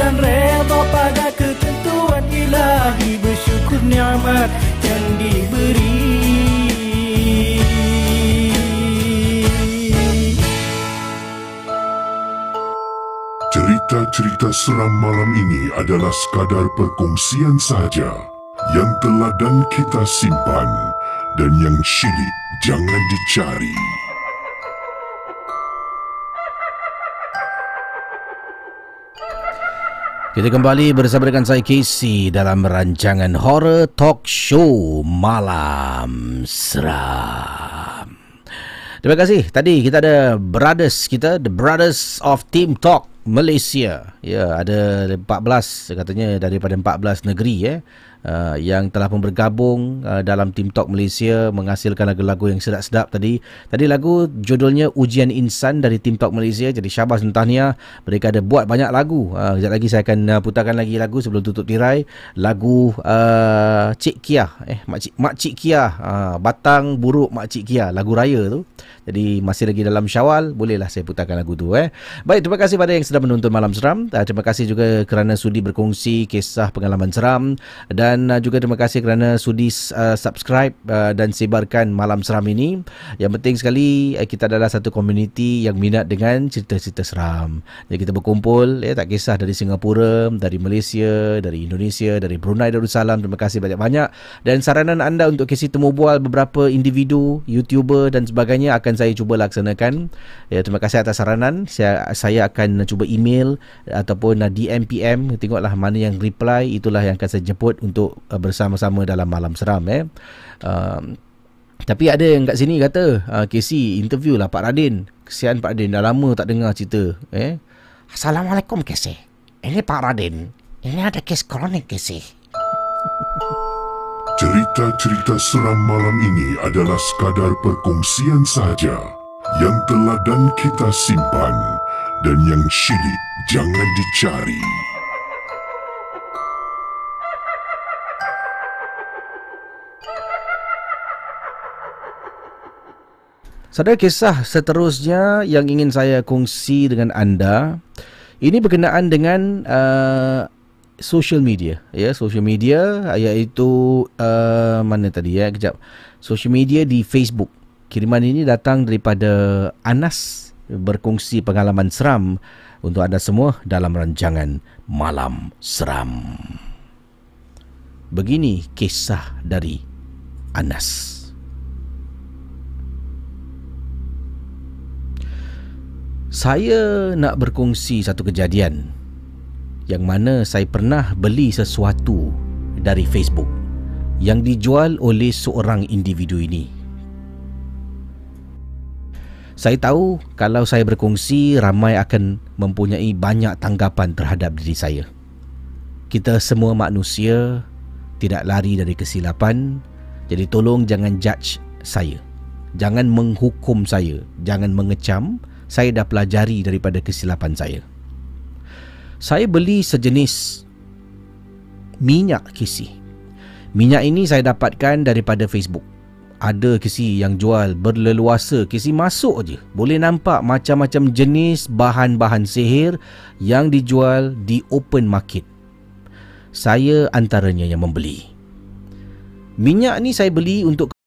dan reda pada ketentuan ilahi Bersyukur nikmat yang diberi Cerita-cerita seram malam ini adalah sekadar perkongsian sahaja yang telah dan kita simpan dan yang syilid jangan dicari. Kita kembali bersama dengan saya Casey dalam rancangan Horror Talk Show Malam Seram. Terima kasih. Tadi kita ada brothers kita, the brothers of Team Talk Malaysia. Ya, ada 14 katanya daripada 14 negeri ya. Uh, yang telah pun bergabung uh, dalam Team Talk Malaysia menghasilkan lagu-lagu yang sedap-sedap tadi. Tadi lagu judulnya Ujian Insan dari Team Talk Malaysia. Jadi Syabas dan Tahniah mereka ada buat banyak lagu. Uh, sekejap lagi saya akan uh, putarkan lagi lagu sebelum tutup tirai. Lagu uh, Cik Kia eh Mak Cik, Mak Cik Kia uh, Batang Buruk Mak Cik Kia lagu raya tu. Jadi masih lagi dalam Syawal bolehlah saya putarkan lagu tu eh. Baik terima kasih pada yang sedang menonton Malam Seram. Uh, terima kasih juga kerana sudi berkongsi kisah pengalaman seram dan uh, juga terima kasih kerana sudi uh, subscribe uh, dan sebarkan Malam Seram ini. Yang penting sekali uh, kita adalah satu komuniti yang minat dengan cerita-cerita seram. Jadi kita berkumpul ya tak kisah dari Singapura, dari Malaysia, dari Indonesia, dari Brunei Darussalam. Terima kasih banyak-banyak dan saranan anda untuk kisi temu bual beberapa individu, YouTuber dan sebagainya akan saya cuba laksanakan. Ya terima kasih atas saranan. Saya saya akan cuba email ataupun uh, DM PM tengoklah mana yang reply itulah yang akan saya jemput untuk untuk uh, bersama-sama dalam malam seram eh. Uh, tapi ada yang kat sini kata, uh, Casey interview lah Pak Radin. Kesian Pak Radin dah lama tak dengar cerita eh. Assalamualaikum Casey. Ini Pak Radin. Ini ada kes kronik Casey. Cerita-cerita seram malam ini adalah sekadar perkongsian sahaja yang telah dan kita simpan dan yang syilid jangan dicari. Saudara kisah seterusnya yang ingin saya kongsi dengan anda ini berkenaan dengan uh, social media ya. Social media iaitu uh, mana tadi ya? Kejap. Social media di Facebook. Kiriman ini datang daripada Anas berkongsi pengalaman seram untuk anda semua dalam rancangan Malam Seram. Begini kisah dari Anas Saya nak berkongsi satu kejadian yang mana saya pernah beli sesuatu dari Facebook yang dijual oleh seorang individu ini. Saya tahu kalau saya berkongsi ramai akan mempunyai banyak tanggapan terhadap diri saya. Kita semua manusia tidak lari dari kesilapan, jadi tolong jangan judge saya. Jangan menghukum saya, jangan mengecam saya dah pelajari daripada kesilapan saya. Saya beli sejenis minyak kisi. Minyak ini saya dapatkan daripada Facebook. Ada kisi yang jual berleluasa, kisi masuk aje. Boleh nampak macam-macam jenis bahan-bahan sihir yang dijual di open market. Saya antaranya yang membeli. Minyak ni saya beli untuk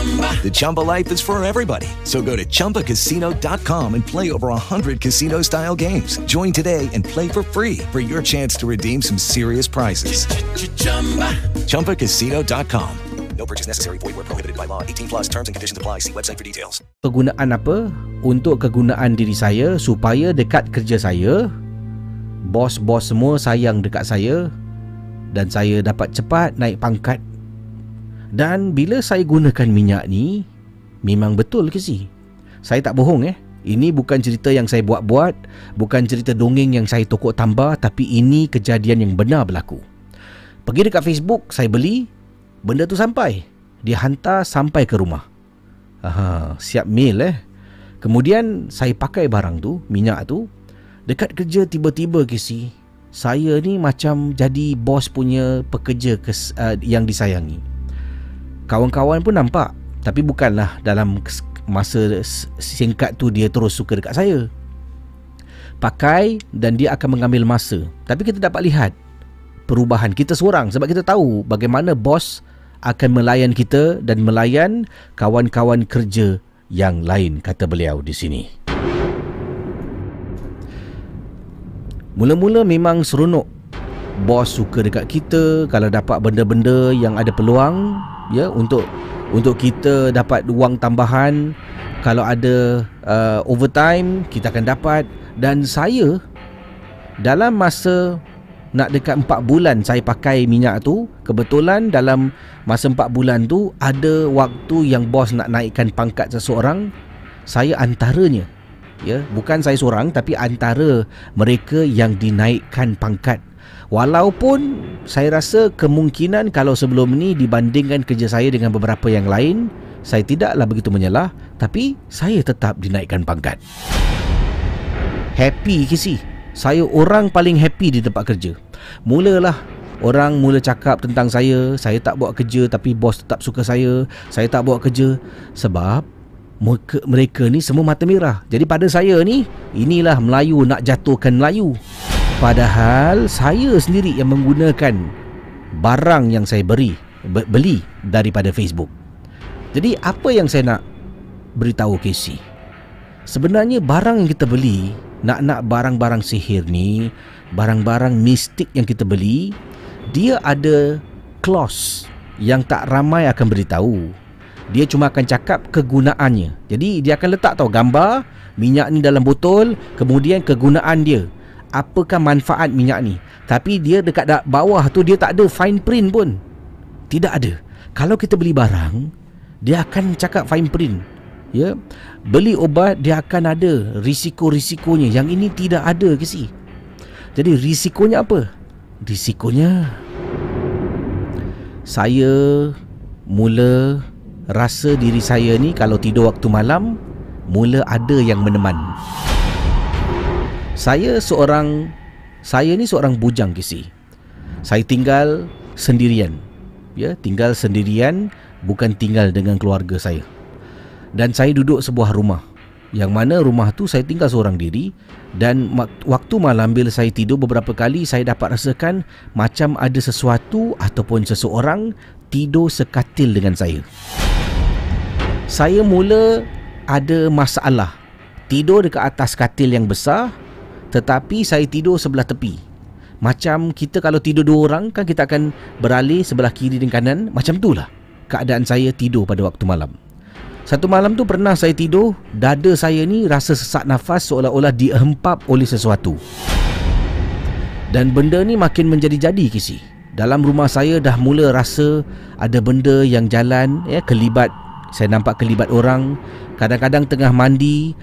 The Chumba life is for everybody. So go to ChumbaCasino.com and play over 100 casino style games. Join today and play for free for your chance to redeem some serious prizes. ChumbaCasino.com. No purchase necessary. Void where prohibited by law. 18 plus terms and conditions apply. See website for details. Kegunaan apa? Untuk kegunaan diri saya supaya dekat kerja saya, bos-bos semua sayang dekat saya dan saya dapat cepat naik pangkat. Dan bila saya gunakan minyak ni, memang betul ke sih? Saya tak bohong eh. Ini bukan cerita yang saya buat-buat, bukan cerita dongeng yang saya tokok tambah, tapi ini kejadian yang benar berlaku. Pergi dekat Facebook, saya beli, benda tu sampai. Dia hantar sampai ke rumah. Aha, siap mail eh. Kemudian saya pakai barang tu, minyak tu. Dekat kerja tiba-tiba Casey, saya ni macam jadi bos punya pekerja kes, uh, yang disayangi. Kawan-kawan pun nampak, tapi bukanlah dalam masa singkat tu dia terus suka dekat saya. Pakai dan dia akan mengambil masa. Tapi kita dapat lihat perubahan kita seorang sebab kita tahu bagaimana bos akan melayan kita dan melayan kawan-kawan kerja yang lain kata beliau di sini. Mula-mula memang seronok bos suka dekat kita kalau dapat benda-benda yang ada peluang ya untuk untuk kita dapat wang tambahan kalau ada uh, overtime kita akan dapat. Dan saya dalam masa nak dekat 4 bulan saya pakai minyak tu kebetulan dalam masa 4 bulan tu ada waktu yang bos nak naikkan pangkat seseorang saya antaranya ya. Bukan saya seorang tapi antara mereka yang dinaikkan pangkat walaupun saya rasa kemungkinan kalau sebelum ni dibandingkan kerja saya dengan beberapa yang lain saya tidaklah begitu menyelah tapi saya tetap dinaikkan pangkat. Happy ke si? Saya orang paling happy di tempat kerja. Mulalah Orang mula cakap tentang saya Saya tak buat kerja Tapi bos tetap suka saya Saya tak buat kerja Sebab mereka, mereka ni semua mata merah. Jadi pada saya ni Inilah Melayu nak jatuhkan Melayu Padahal saya sendiri yang menggunakan Barang yang saya beri Beli daripada Facebook Jadi apa yang saya nak beritahu Casey Sebenarnya barang yang kita beli Nak-nak barang-barang sihir ni Barang-barang mistik yang kita beli dia ada clause yang tak ramai akan beritahu. Dia cuma akan cakap kegunaannya. Jadi dia akan letak tahu gambar minyak ni dalam botol, kemudian kegunaan dia. Apakah manfaat minyak ni? Tapi dia dekat bawah tu dia tak ada fine print pun. Tidak ada. Kalau kita beli barang, dia akan cakap fine print. Ya. Beli obat dia akan ada risiko-risikonya. Yang ini tidak ada ke si? Jadi risikonya apa? risikonya saya mula rasa diri saya ni kalau tidur waktu malam mula ada yang meneman saya seorang saya ni seorang bujang kisi saya tinggal sendirian. Ya tinggal sendirian bukan tinggal dengan keluarga saya. Dan saya duduk sebuah rumah. Yang mana rumah tu saya tinggal seorang diri dan waktu malam bila saya tidur beberapa kali saya dapat rasakan macam ada sesuatu ataupun seseorang tidur sekatil dengan saya. Saya mula ada masalah. Tidur dekat atas katil yang besar tetapi saya tidur sebelah tepi. Macam kita kalau tidur dua orang kan kita akan beralih sebelah kiri dan kanan. Macam itulah keadaan saya tidur pada waktu malam. Satu malam tu pernah saya tidur Dada saya ni rasa sesak nafas Seolah-olah dihempap oleh sesuatu. Dan benda ni makin menjadi-jadi kisi. Dalam rumah saya dah mula rasa Ada benda yang jalan ya Kelibat. Saya nampak kelibat orang. Kadang-kadang tengah mandi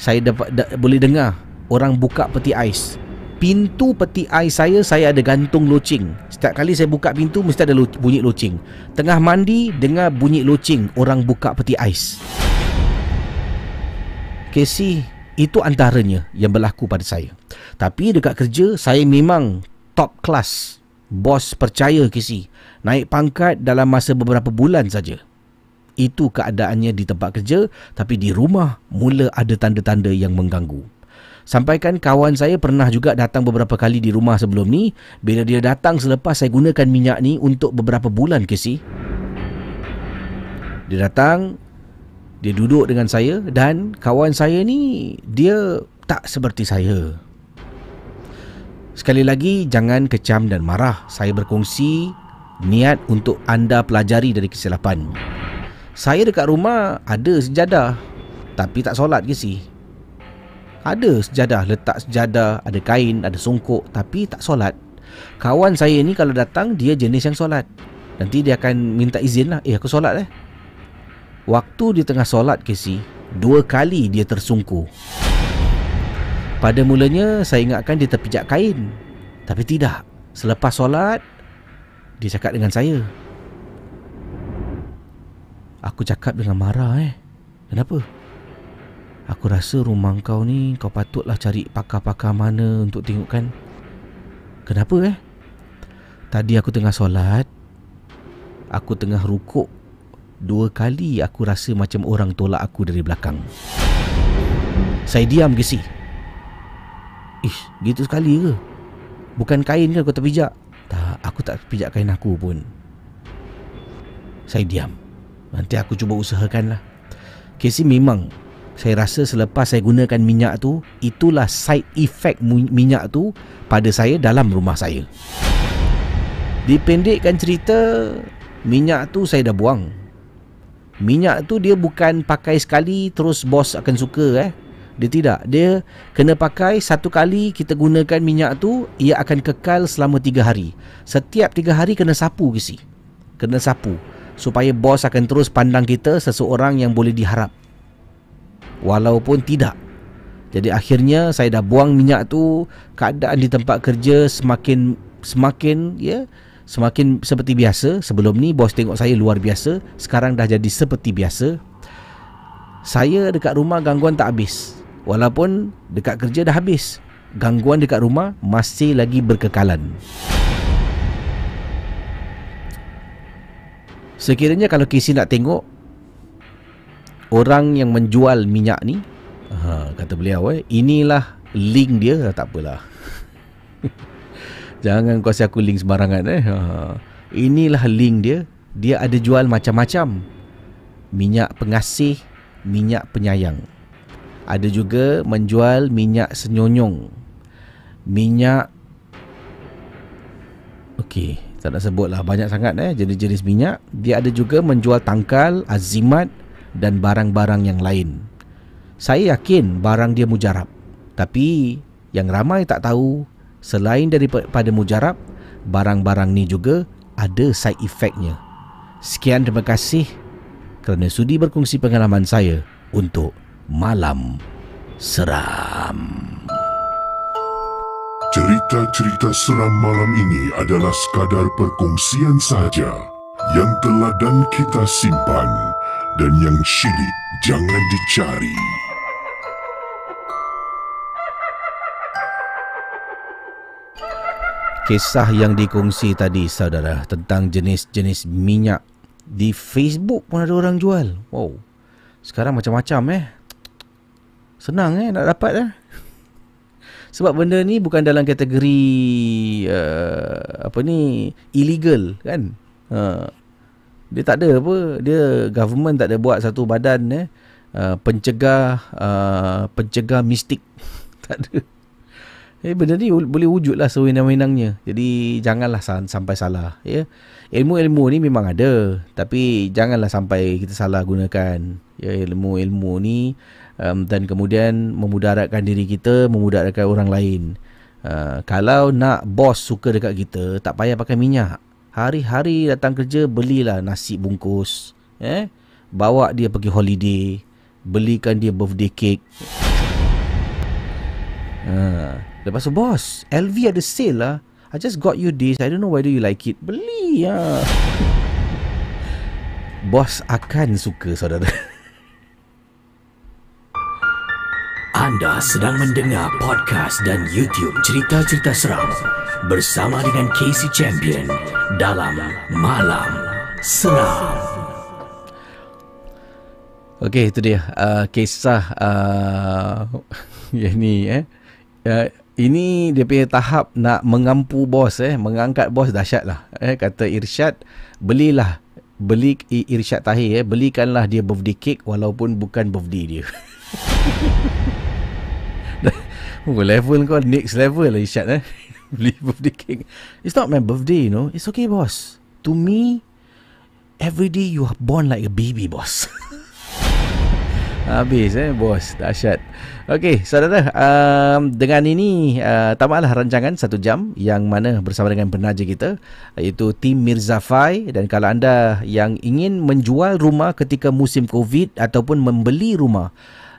Saya dapat da, boleh dengar Orang buka peti ais pintu peti ais saya saya ada gantung loceng. Setiap kali saya buka pintu mesti ada bunyi loceng. Tengah mandi dengar bunyi loceng orang buka peti ais. Casey, itu antaranya yang berlaku pada saya. Tapi dekat kerja saya memang top class. Bos percaya Casey. Naik pangkat dalam masa beberapa bulan saja. Itu keadaannya di tempat kerja tapi di rumah mula ada tanda-tanda yang mengganggu. Sampaikan kawan saya pernah juga datang beberapa kali di rumah sebelum ni. Bila dia datang selepas saya gunakan minyak ni untuk beberapa bulan ke si. Dia datang, dia duduk dengan saya dan kawan saya ni dia tak seperti saya. Sekali lagi jangan kecam dan marah. Saya berkongsi niat untuk anda pelajari dari kesilapan. Saya dekat rumah ada sejadah tapi tak solat ke si? Ada sejadah, letak sejadah, ada kain, ada songkok tapi tak solat. Kawan saya ni kalau datang dia jenis yang solat. Nanti dia akan minta izin lah. Eh aku solat eh. Waktu dia tengah solat ke si, dua kali dia tersungkur. Pada mulanya saya ingatkan dia terpijak kain. Tapi tidak. Selepas solat, dia cakap dengan saya. Aku cakap dengan marah eh. Kenapa? Aku rasa rumah kau ni kau patutlah cari pakar-pakar mana untuk tengokkan. Kenapa eh? Tadi aku tengah solat. Aku tengah rukuk. Dua kali aku rasa macam orang tolak aku dari belakang. Saya diam ke si? Ish, gitu sekali ke? Bukan kain ke kau terpijak? Tak, aku tak pijak kain aku pun. Saya diam. Nanti aku cuba usahakan lah. Casey memang saya rasa selepas saya gunakan minyak tu itulah side effect minyak tu pada saya dalam rumah saya. Dipendekkan cerita minyak tu saya dah buang. Minyak tu dia bukan pakai sekali terus bos akan suka eh. Dia tidak. Dia kena pakai satu kali kita gunakan minyak tu ia akan kekal selama tiga hari. Setiap tiga hari kena sapu ke si kena sapu supaya bos akan terus pandang kita seseorang yang boleh diharap walaupun tidak. Jadi akhirnya saya dah buang minyak tu, keadaan di tempat kerja semakin semakin ya, semakin seperti biasa. Sebelum ni bos tengok saya luar biasa, sekarang dah jadi seperti biasa. Saya dekat rumah gangguan tak habis. Walaupun dekat kerja dah habis, gangguan dekat rumah masih lagi berkekalan. Sekiranya kalau Kisi nak tengok orang yang menjual minyak ni, ha, kata beliau eh, inilah link dia, tak apalah. Jangan kau aku link sembarangan eh. Ha. Inilah link dia. Dia ada jual macam-macam. Minyak pengasih, minyak penyayang. Ada juga menjual minyak senyonyong. Minyak Okey, tak nak sebut lah banyak sangat eh jenis-jenis minyak. Dia ada juga menjual tangkal, azimat dan barang-barang yang lain. Saya yakin barang dia mujarab. Tapi yang ramai tak tahu selain daripada mujarab, barang-barang ni juga ada side effectnya. Sekian terima kasih kerana sudi berkongsi pengalaman saya untuk Malam Seram. Cerita-cerita seram malam ini adalah sekadar perkongsian sahaja yang telah dan kita simpan dan yang syilid jangan dicari. Kisah yang dikongsi tadi saudara tentang jenis-jenis minyak di Facebook pun ada orang jual. Wow. Sekarang macam-macam eh. Senang eh nak dapat eh. Sebab benda ni bukan dalam kategori uh, apa ni illegal kan. Uh, dia tak ada apa, dia government tak ada buat satu badan eh uh, pencegah uh, pencegah mistik. tak ada. Eh benda ni boleh wujud lah sewenang-wenangnya. Jadi janganlah sampai salah ya. Ilmu-ilmu ni memang ada tapi janganlah sampai kita salah gunakan. Ya ilmu-ilmu ni um, dan kemudian memudaratkan diri kita, memudaratkan orang lain. Uh, kalau nak bos suka dekat kita, tak payah pakai minyak. Hari-hari datang kerja, belilah nasi bungkus. Eh? Bawa dia pergi holiday. Belikan dia birthday cake. Uh, lepas tu, bos, LV ada sale lah. I just got you this. I don't know whether you like it. Beli lah. bos akan suka, saudara. Anda sedang mendengar podcast dan YouTube cerita-cerita seram bersama dengan Casey Champion dalam Malam Seram. Okey, itu dia uh, kisah uh, yang ni eh. Uh, ini dia punya tahap nak mengampu bos eh, mengangkat bos dahsyat lah. Eh, kata Irsyad, belilah beli Irsyad Tahir eh, belikanlah dia birthday cake walaupun bukan birthday dia. Oh, level kau next level lah Isyad eh. Beli birthday cake. It's not my birthday, you know. It's okay, boss. To me, every day you are born like a baby, boss. Habis eh, bos. Dahsyat. Okay, saudara. Um, dengan ini, uh, tamatlah rancangan satu jam yang mana bersama dengan penaja kita, iaitu Tim Mirza Fai. Dan kalau anda yang ingin menjual rumah ketika musim COVID ataupun membeli rumah,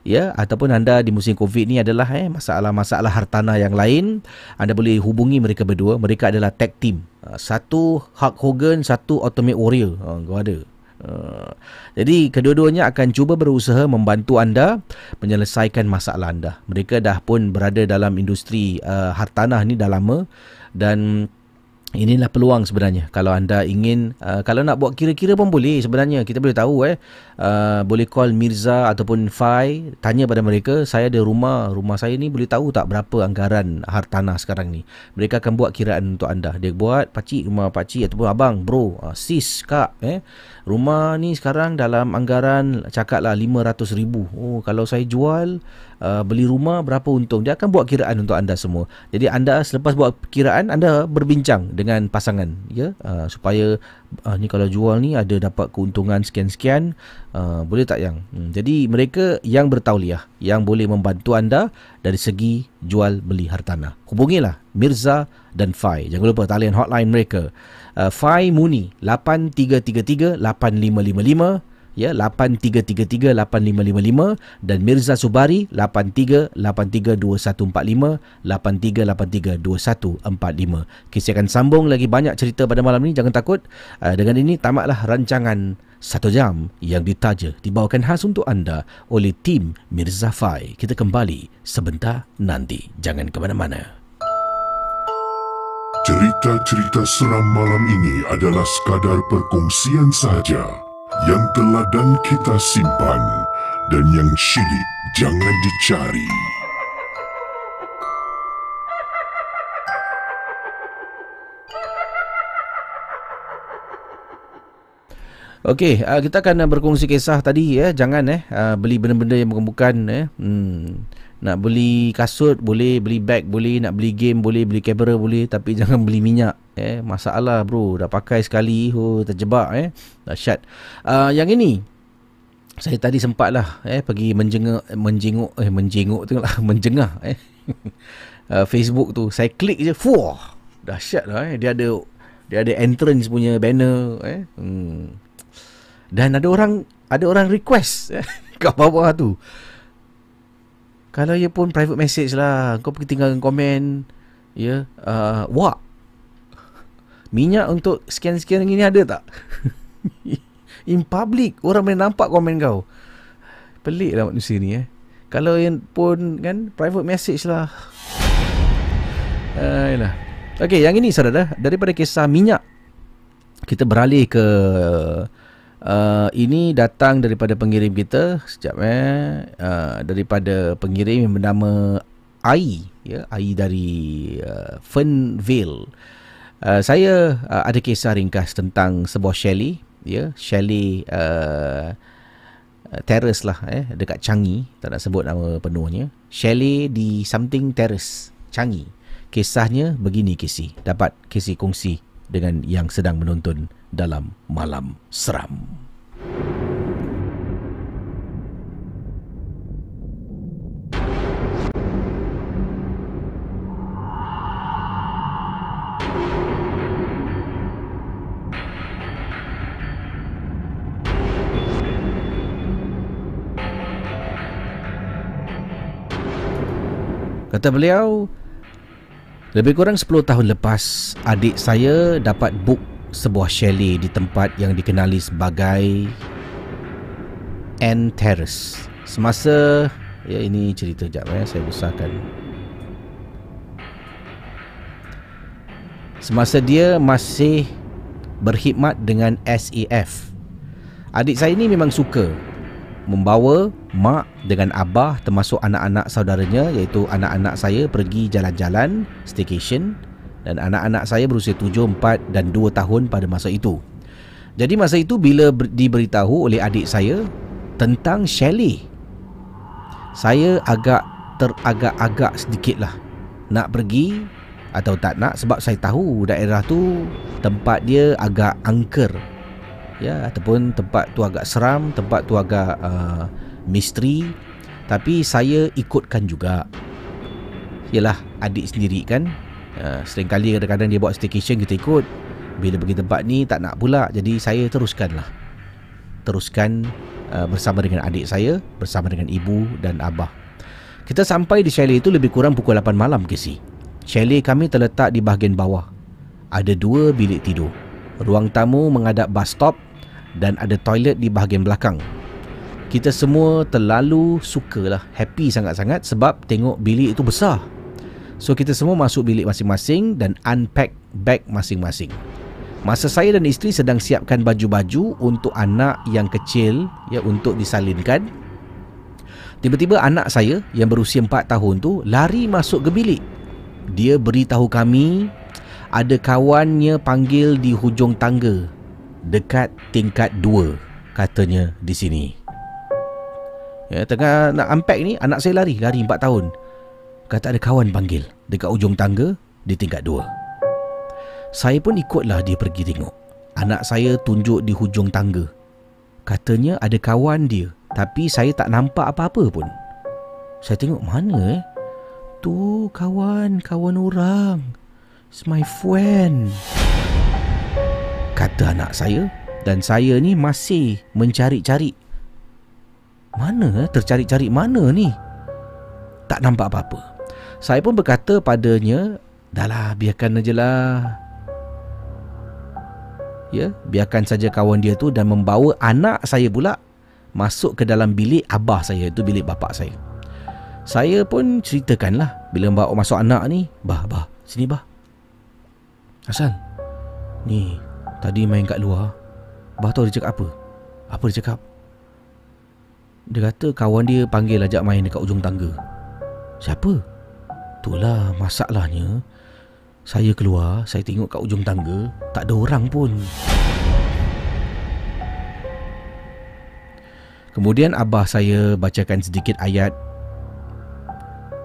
ya ataupun anda di musim covid ni adalah eh masalah-masalah hartana yang lain anda boleh hubungi mereka berdua. Mereka adalah tag team. Ah, satu Hulk Hogan satu Ultimate Warrior. Ha kau ada. Uh, jadi kedua-duanya akan cuba berusaha membantu anda menyelesaikan masalah anda. Mereka dah pun berada dalam industri uh, hartanah ni dah lama dan inilah peluang sebenarnya. Kalau anda ingin uh, kalau nak buat kira-kira pun boleh sebenarnya. Kita boleh tahu eh. Uh, boleh call Mirza ataupun Fai tanya pada mereka saya ada rumah rumah saya ni boleh tahu tak berapa anggaran hartanah sekarang ni? Mereka akan buat kiraan untuk anda. Dia buat pakcik rumah pakcik ataupun abang bro uh, sis kak eh rumah ni sekarang dalam anggaran cakaplah 500 ribu. Oh kalau saya jual uh, beli rumah berapa untung? Dia akan buat kiraan untuk anda semua. Jadi anda selepas buat kiraan anda berbincang dengan pasangan ya? Uh, supaya uh, ni kalau jual ni ada dapat keuntungan sekian-sekian. Uh, boleh tak yang? Hmm, jadi mereka yang bertauliah yang boleh membantu anda dari segi jual beli hartanah. Hubungilah Mirza dan Fai. Jangan lupa talian hotline mereka uh, Fai Muni 8333 8555 ya 83338555 dan Mirza Subari 83832145 83832145. Kita akan sambung lagi banyak cerita pada malam ni jangan takut. Uh, dengan ini tamatlah rancangan satu jam yang ditaja dibawakan khas untuk anda oleh tim Mirza Fai. Kita kembali sebentar nanti. Jangan ke mana-mana. Cerita-cerita seram malam ini adalah sekadar perkongsian sahaja yang telah dan kita simpan dan yang syilid jangan dicari. Okey, uh, kita akan berkongsi kisah tadi ya. Jangan eh uh, beli benda-benda yang bukan-bukan eh. Hmm. Nak beli kasut boleh, beli bag boleh, nak beli game boleh, beli kamera boleh tapi jangan beli minyak eh. Masalah bro, dah pakai sekali oh terjebak eh. Dahsyat. Uh, yang ini saya tadi sempat lah eh pergi menjenguk menjenguk eh menjenguk tu lah menjengah eh. uh, Facebook tu saya klik je fuh dahsyat lah eh dia ada dia ada entrance punya banner eh. Hmm. Dan ada orang ada orang request eh, kat bawah tu. Kalau ia pun private message lah, kau pergi tinggalkan komen ya, uh, wak. Minyak untuk sekian-sekian ini ada tak? In public orang boleh nampak komen kau. Pelik lah manusia ni eh. Kalau yang pun kan private message lah. Uh, Okey, yang ini saudara daripada kisah minyak kita beralih ke Uh, ini datang daripada pengirim kita sekejap eh. Uh, daripada pengirim yang bernama Ai ya Ai dari uh, Fernville. Uh, saya uh, ada kisah ringkas tentang sebuah chalet ya chalet uh, terrace lah eh dekat Changi tak nak sebut nama penuhnya. Chalet di something terrace Changi. Kisahnya begini Kisi dapat Kisi kongsi dengan yang sedang menonton dalam malam seram. Kata beliau, lebih kurang 10 tahun lepas, adik saya dapat book sebuah chalet di tempat yang dikenali sebagai N Terrace. Semasa ya ini cerita jap ya saya besarkan. Semasa dia masih berkhidmat dengan SEF. Adik saya ini memang suka membawa mak dengan abah termasuk anak-anak saudaranya iaitu anak-anak saya pergi jalan-jalan staycation dan anak-anak saya berusia 7, 4 dan 2 tahun pada masa itu. Jadi masa itu bila diberitahu oleh adik saya tentang chalet, saya agak teragak-agak sedikit lah nak pergi atau tak nak sebab saya tahu daerah tu tempat dia agak angker. Ya ataupun tempat tu agak seram tempat tu agak uh, misteri. Tapi saya ikutkan juga. Yalah adik sendiri kan uh, Seringkali kadang-kadang dia buat staycation kita ikut. Bila pergi tempat ni tak nak pula. Jadi saya teruskan lah Teruskan uh, bersama dengan adik saya Bersama dengan ibu dan abah. Kita sampai di chalet itu lebih kurang pukul 8 malam Casey Chalet kami terletak di bahagian bawah. Ada dua bilik tidur. Ruang tamu menghadap bus stop Dan ada toilet di bahagian belakang. Kita semua terlalu sukalah. Happy sangat-sangat sebab tengok bilik itu besar So kita semua masuk bilik masing-masing dan unpack bag masing-masing. Masa saya dan isteri sedang siapkan baju-baju untuk anak yang kecil ya untuk disalinkan. Tiba-tiba anak saya yang berusia 4 tahun tu lari masuk ke bilik. Dia beritahu kami ada kawannya panggil di hujung tangga dekat tingkat 2 katanya di sini. Ya, tengah nak unpack ni anak saya lari, lari 4 tahun. Kata ada kawan panggil dekat ujung tangga di tingkat dua. Saya pun ikutlah dia pergi tengok. Anak saya tunjuk di hujung tangga. Katanya ada kawan dia tapi saya tak nampak apa-apa pun. Saya tengok mana eh? Tu kawan, kawan orang. It's my friend. Kata anak saya dan saya ni masih mencari-cari. Mana eh? Tercari-cari mana ni? Tak nampak apa-apa. Saya pun berkata padanya Dahlah biarkan aja lah Ya, biarkan saja kawan dia tu dan membawa anak saya pula masuk ke dalam bilik abah saya, itu bilik bapak saya. Saya pun ceritakanlah bila bawa masuk anak ni, bah, bah, sini bah. Hasan Ni Tadi main kat luar Abah tahu dia cakap apa Apa dia cakap Dia kata kawan dia panggil ajak main dekat ujung tangga Siapa? Itulah masalahnya Saya keluar Saya tengok kat ujung tangga Tak ada orang pun Kemudian abah saya bacakan sedikit ayat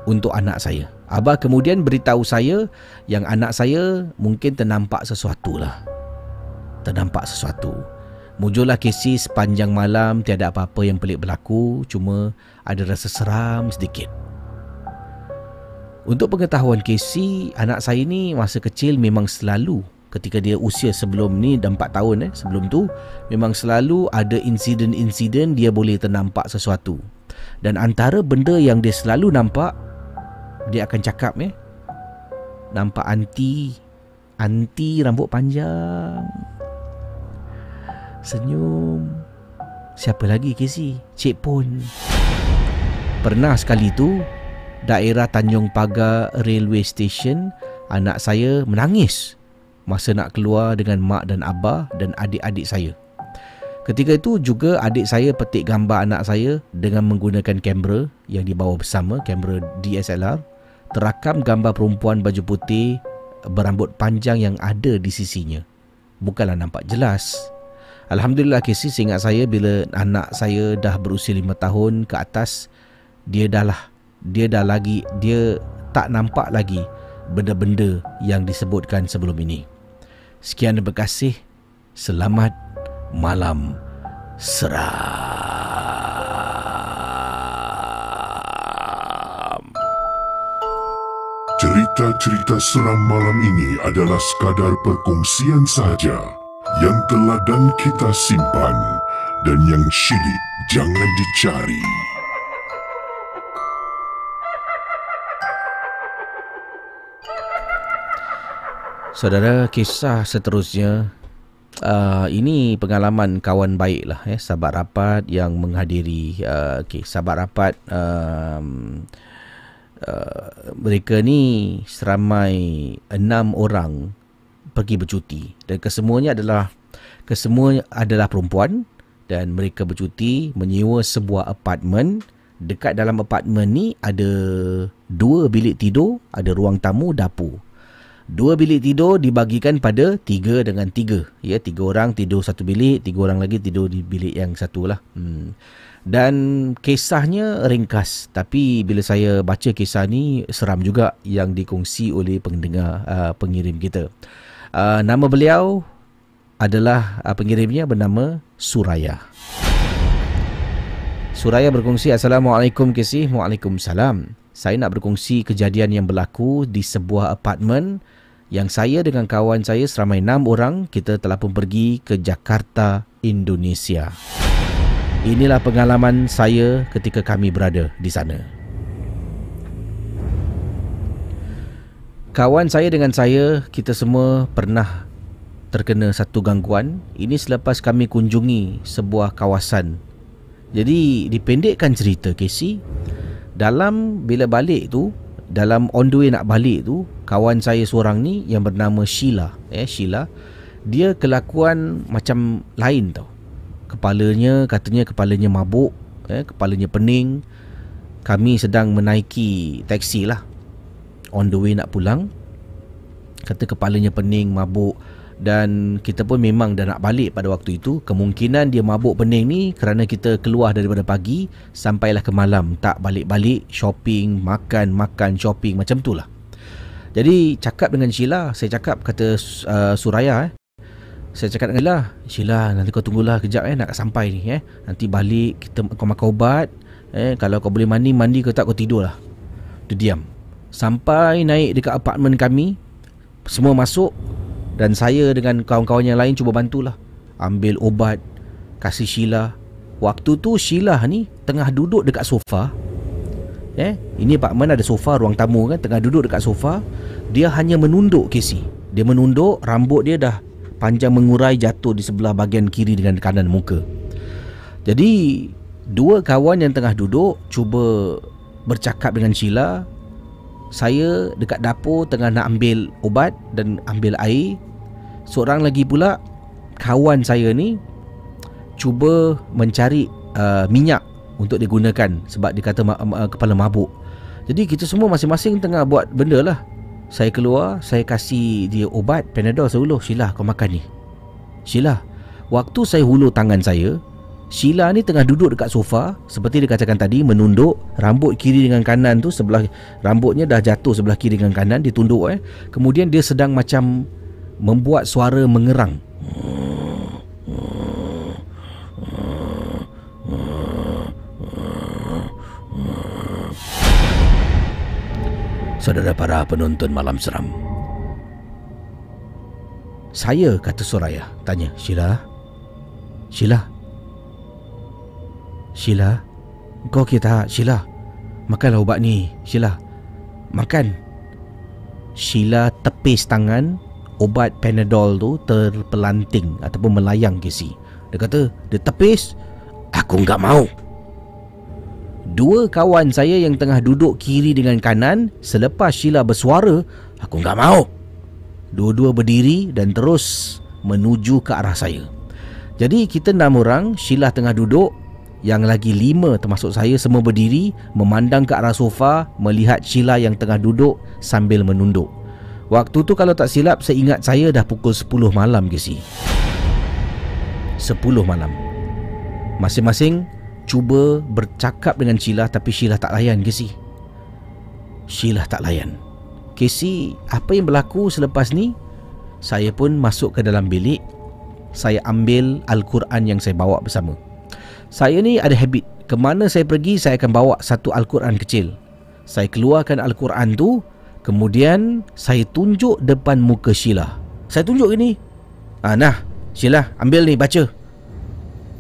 untuk anak saya. Abah kemudian beritahu saya yang anak saya mungkin ternampak sesuatu lah. Ternampak sesuatu. Mujulah Casey sepanjang malam tiada apa-apa yang pelik berlaku, cuma ada rasa seram sedikit. Untuk pengetahuan Casey, anak saya ni masa kecil memang selalu ketika dia usia sebelum ni dah 4 tahun eh sebelum tu memang selalu ada insiden-insiden dia boleh ternampak sesuatu. Dan antara benda yang dia selalu nampak dia akan cakap eh nampak anti anti rambut panjang. Senyum. Siapa lagi Casey? Cik pun. Pernah sekali tu daerah Tanjung Pagar Railway Station anak saya menangis masa nak keluar dengan mak dan abah dan adik-adik saya. Ketika itu juga adik saya petik gambar anak saya dengan menggunakan kamera yang dibawa bersama, kamera DSLR, terakam gambar perempuan baju putih berambut panjang yang ada di sisinya. Bukanlah nampak jelas. Alhamdulillah Casey seingat saya bila anak saya dah berusia 5 tahun ke atas dia dah lah dia dah lagi dia tak nampak lagi benda-benda yang disebutkan sebelum ini. Sekian terima kasih. Selamat malam seram. Cerita-cerita seram malam ini adalah sekadar perkongsian sahaja yang telah dan kita simpan dan yang syilid jangan dicari. Saudara, kisah seterusnya uh, ini pengalaman kawan baik lah eh, sahabat rapat yang menghadiri uh, okay, sahabat rapat um, uh, mereka ni seramai enam orang pergi bercuti. Dan kesemuanya adalah kesemua adalah perempuan dan mereka bercuti menyewa sebuah apartmen dekat dalam apartmen ni ada dua bilik tidur ada ruang tamu dapur Dua bilik tidur dibagikan pada tiga dengan tiga. Ya, tiga orang tidur satu bilik, tiga orang lagi tidur di bilik yang satu lah. Hmm. Dan kisahnya ringkas. Tapi bila saya baca kisah ni, seram juga yang dikongsi oleh pendengar uh, pengirim kita. Uh, nama beliau adalah uh, pengirimnya bernama Suraya. Suraya berkongsi, Assalamualaikum Kesih. Waalaikumsalam. Saya nak berkongsi kejadian yang berlaku di sebuah apartmen yang saya dengan kawan saya seramai enam orang kita telah pun pergi ke Jakarta, Indonesia. Inilah pengalaman saya ketika kami berada di sana. Kawan saya dengan saya, kita semua pernah terkena satu gangguan. Ini selepas kami kunjungi sebuah kawasan. Jadi, dipendekkan cerita, Casey. Dalam bila balik tu, dalam on the way nak balik tu kawan saya seorang ni yang bernama Sheila eh Sheila dia kelakuan macam lain tau. Kepalanya katanya kepalanya mabuk eh kepalanya pening. Kami sedang menaiki taksi lah. On the way nak pulang kata kepalanya pening mabuk dan kita pun memang dah nak balik pada waktu itu. Kemungkinan dia mabuk pening ni kerana kita keluar daripada pagi sampailah ke malam. Tak balik-balik shopping makan makan shopping macam tu lah. Jadi cakap dengan Sheila saya cakap kata uh, Suraya eh. Saya cakap dengan Sheila Sheila nanti kau tunggulah kejap eh nak sampai ni eh. Nanti balik kita kau makan ubat eh. Kalau kau boleh mandi mandi kau tak kau tidur lah dia diam. Sampai naik dekat apartmen kami semua masuk dan saya dengan kawan-kawan yang lain cuba bantulah. Ambil ubat Kasih Sheila. Waktu tu Sheila ni Tengah duduk dekat sofa. Eh, ini Man ada sofa ruang tamu kan Tengah duduk dekat sofa. Dia hanya menunduk Casey Dia menunduk Rambut dia dah Panjang mengurai jatuh di sebelah bahagian kiri dengan kanan muka. Jadi Dua kawan yang tengah duduk Cuba bercakap dengan Sheila. Saya dekat dapur tengah nak ambil ubat dan ambil air. Seorang lagi pula kawan saya ni cuba mencari uh, minyak untuk digunakan sebab dia kata ma- ma- kepala mabuk. Jadi kita semua masing-masing tengah buat benda lah. Saya keluar, saya kasih dia ubat Panadol saya. Sheila kau makan ni. Sheila, waktu saya hulur tangan saya, Sheila ni tengah duduk dekat sofa seperti dia katakan tadi menunduk rambut kiri dengan kanan tu sebelah rambutnya dah jatuh sebelah kiri dengan kanan ditunduk eh kemudian dia sedang macam membuat suara mengerang. Saudara para penonton malam seram. Saya kata Soraya Tanya Sheila? Sheila? Sheila? Kau kita Sheila? Makanlah ubat ni Sheila. Makan. Sheila tepis tangan Ubat Panadol tu terpelanting Ataupun melayang si Dia kata Dia tepis. Aku enggak mau. Dua kawan saya yang tengah duduk kiri dengan kanan Selepas Sheila bersuara Aku enggak mau. Dua-dua berdiri dan terus menuju ke arah saya. Jadi kita enam orang Sheila tengah duduk Yang lagi lima termasuk saya semua berdiri Memandang ke arah sofa Melihat Sheila yang tengah duduk sambil menunduk Waktu tu kalau tak silap saya ingat saya dah pukul 10 malam ke si 10 malam. Masing-masing cuba bercakap dengan Sheila tapi Sheila tak layan ke si Sheila tak layan. Casey, apa yang berlaku selepas ni? Saya pun masuk ke dalam bilik. Saya ambil Al-Quran yang saya bawa bersama. Saya ni ada habit. Kemana saya pergi, saya akan bawa satu Al-Quran kecil. Saya keluarkan Al-Quran tu Kemudian saya tunjuk depan muka Sheila. Saya tunjuk ini ah, Nah, Sheila ambil ni baca.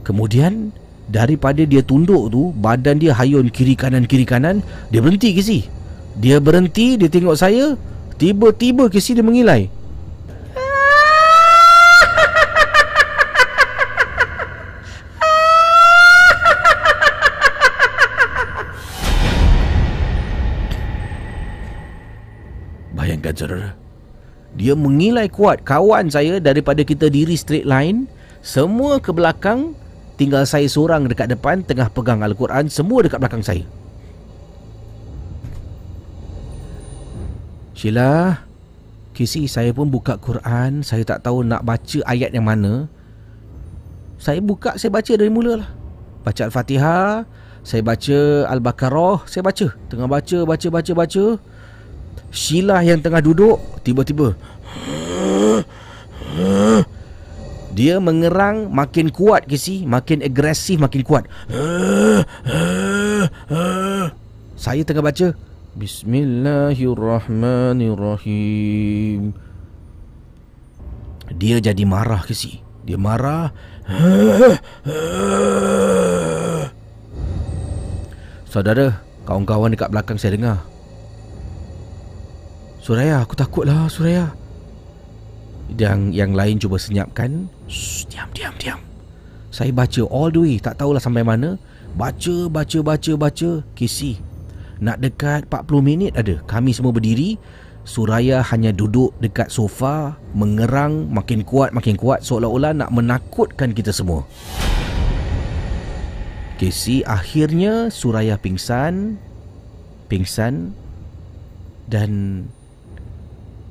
Kemudian daripada dia tunduk tu Badan dia hayun kiri kanan kiri kanan Dia berhenti ke Dia berhenti Dia tengok saya Tiba-tiba ke dia mengilai Saudara Dia mengilai kuat Kawan saya daripada kita diri straight line Semua ke belakang Tinggal saya seorang dekat depan Tengah pegang Al-Quran Semua dekat belakang saya. Sheila Kisi saya pun buka Quran. Saya tak tahu nak baca ayat yang mana. Saya buka Saya baca dari mula lah Baca Al-Fatihah Saya baca Al-Baqarah Saya baca. Tengah baca Baca baca baca Sheila yang tengah duduk Tiba-tiba Dia mengerang makin kuat ke si Makin agresif makin kuat. Saya tengah baca Bismillahirrahmanirrahim. Dia jadi marah ke si Dia marah. Saudara Kawan-kawan dekat belakang saya dengar Suraya aku takutlah Suraya. Yang yang lain cuba senyapkan. Shh, diam diam diam. Saya baca all the way tak tahulah sampai mana. Baca baca baca baca. Kisi. Nak dekat 40 minit ada. Kami semua berdiri. Suraya hanya duduk dekat sofa mengerang makin kuat makin kuat. Seolah-olah nak menakutkan kita semua. Kesi akhirnya Suraya pingsan pingsan. Dan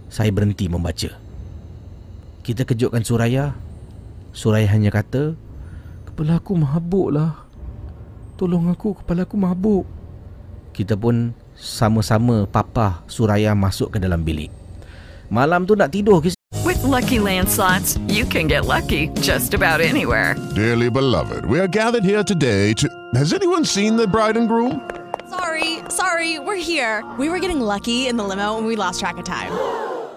saya berhenti membaca kita kejutkan Suraya Suraya hanya kata Kepala aku mabuk lah Tolong aku kepala aku mabuk Kita pun sama-sama papa Suraya masuk ke dalam bilik Malam tu nak tidur ke With Lucky Land slots, you can get lucky just about anywhere. Dearly beloved, we are gathered here today to. Has anyone seen the bride and groom? Sorry, sorry, we're here. We were getting lucky in the limo and we lost track of time.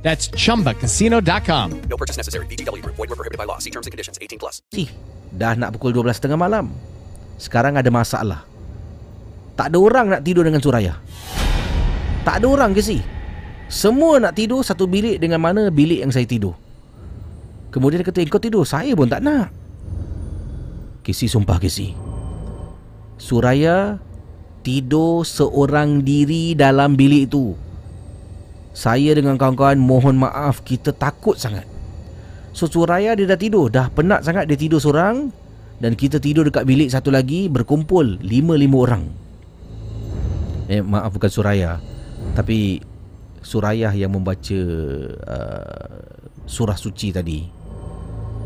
That's chumbacasino.com. No purchase necessary. Group. Void were prohibited by law. See terms and conditions. 18 plus. Si, dah nak pukul 12.30 malam. Sekarang ada masalah. Tak ada orang nak tidur dengan Suraya. Tak ada orang ke si? Semua nak tidur satu bilik dengan mana bilik yang saya tidur. Kemudian dia kata, kau tidur. Saya pun tak nak. Kisi sumpah Kisi. Suraya tidur seorang diri dalam bilik itu. Saya dengan kawan-kawan mohon maaf kita takut sangat. So Suraya dia dah tidur, dah penat sangat dia tidur seorang dan kita tidur dekat bilik satu lagi berkumpul lima-lima orang. Eh maaf bukan Suraya, tapi Suraya yang membaca uh, surah suci tadi.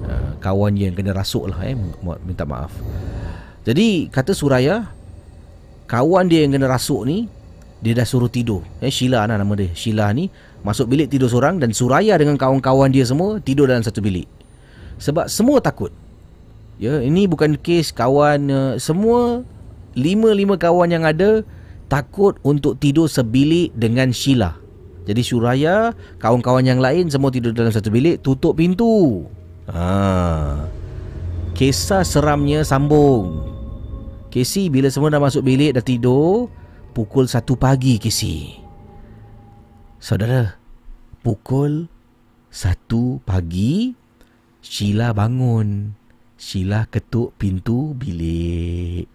Uh, kawan yang kena rasuk lah eh minta maaf. Jadi kata Suraya kawan dia yang kena rasuk ni dia dah suruh tidur. Eh Sheila lah nama dia. Sheila ni masuk bilik tidur seorang dan Suraya dengan kawan-kawan dia semua tidur dalam satu bilik. Sebab semua takut. Ya, ini bukan kes kawan uh, semua lima-lima kawan yang ada takut untuk tidur sebilik dengan Sheila. Jadi Suraya, kawan-kawan yang lain semua tidur dalam satu bilik, tutup pintu. Ha. Kisah seramnya sambung. Casey bila semua dah masuk bilik dah tidur, pukul 1 pagi Casey. Saudara, pukul 1 pagi Sheila bangun. Sheila ketuk pintu bilik.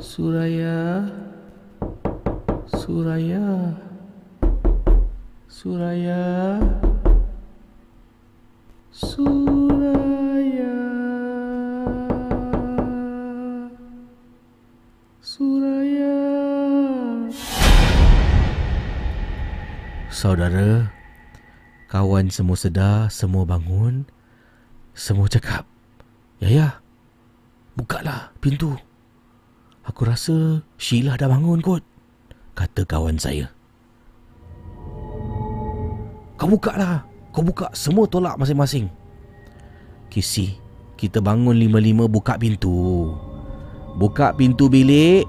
Suraya Suraya Suraya Suraya Saudara Kawan semua sedar Semua bangun Semua cakap Ya ya Bukalah pintu. Aku rasa Sheila dah bangun kot Kata kawan saya. Kau buka lah Kau buka Semua tolak masing-masing. Kisi Kita bangun lima-lima buka pintu. Buka pintu bilik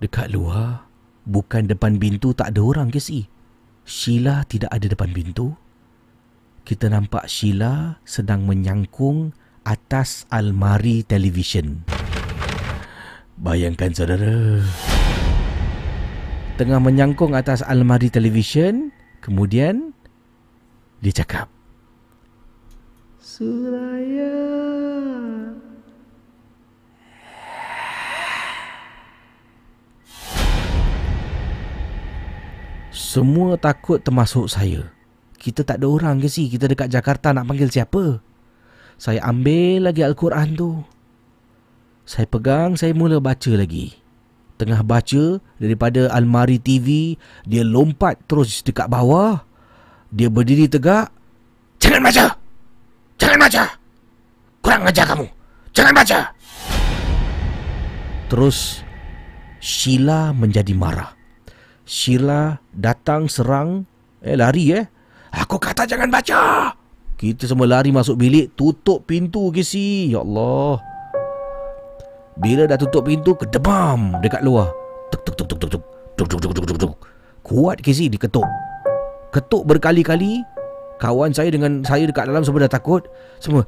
Dekat luar Bukan depan pintu tak ada orang ke si? Sheila tidak ada depan pintu. Kita nampak Sheila sedang menyangkung atas almari televisyen. Bayangkan saudara. Tengah menyangkung atas almari televisyen, kemudian dia cakap, Suraya. Semua takut termasuk saya. Kita tak ada orang ke si? Kita dekat Jakarta nak panggil siapa? Saya ambil lagi Al-Quran tu. Saya pegang, saya mula baca lagi. Tengah baca, daripada almari TV, dia lompat terus dekat bawah. Dia berdiri tegak. Jangan baca! Jangan baca! Kurang ajar kamu! Jangan baca! Terus, Sheila menjadi marah. Sheila datang serang Eh lari eh. Aku kata jangan baca. Kita semua lari masuk bilik Tutup pintu ke si? Ya Allah. Bila dah tutup pintu Kedebam dekat luar. Tuk tuk tuk tuk tuk tuk. Tuk tuk tuk tuk tuk tuk. Kuat ke si? Diketuk. Ketuk berkali-kali. Kawan saya dengan saya dekat dalam Semua dah takut. Semua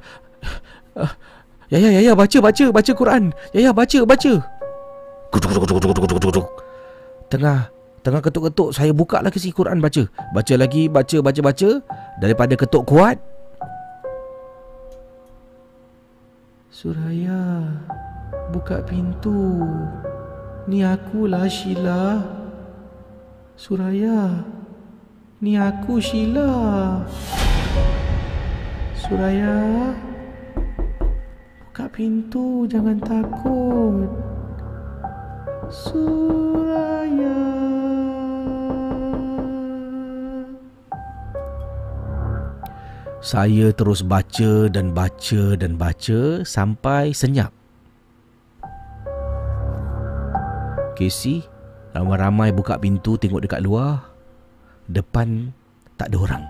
Ya ya ya ya baca baca baca Quran. Ya ya baca baca. Tengah Tengah ketuk-ketuk Saya buka lagi si Quran baca. Baca lagi Baca baca baca. Daripada ketuk kuat. Suraya Buka pintu. Ni akulah Sheila. Suraya Ni aku Sheila. Suraya Buka pintu, jangan takut. Suraya. Saya terus baca dan baca dan baca sampai senyap. Casey ramai-ramai buka pintu tengok dekat luar. Depan tak ada orang.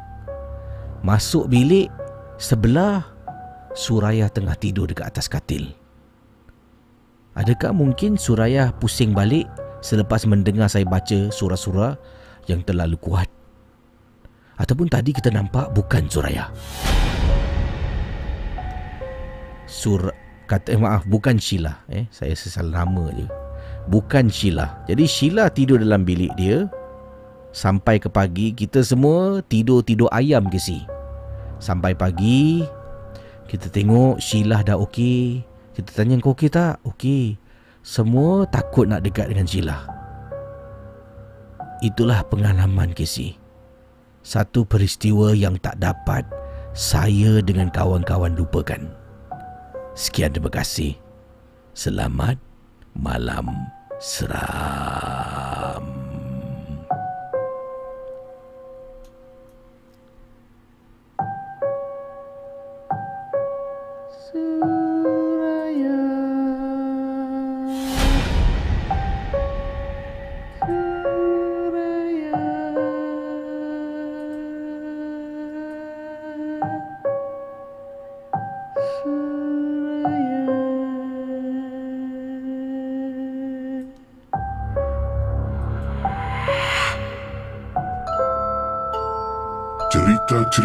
Masuk bilik sebelah Suraya tengah tidur dekat atas katil. Adakah mungkin Suraya pusing balik selepas mendengar saya baca surah-surah yang terlalu kuat? Ataupun tadi kita nampak bukan Suraya. Sur kata eh, maaf bukan Sheila eh saya sesal nama je. Bukan Sheila. Jadi Sheila tidur dalam bilik dia sampai ke pagi kita semua tidur-tidur ayam ke si. Sampai pagi kita tengok Sheila dah okey. Kita tanya kau okey tak? Okey. Semua takut nak dekat dengan Sheila. Itulah pengalaman Casey satu peristiwa yang tak dapat saya dengan kawan-kawan lupakan. Sekian terima kasih. Selamat malam seram.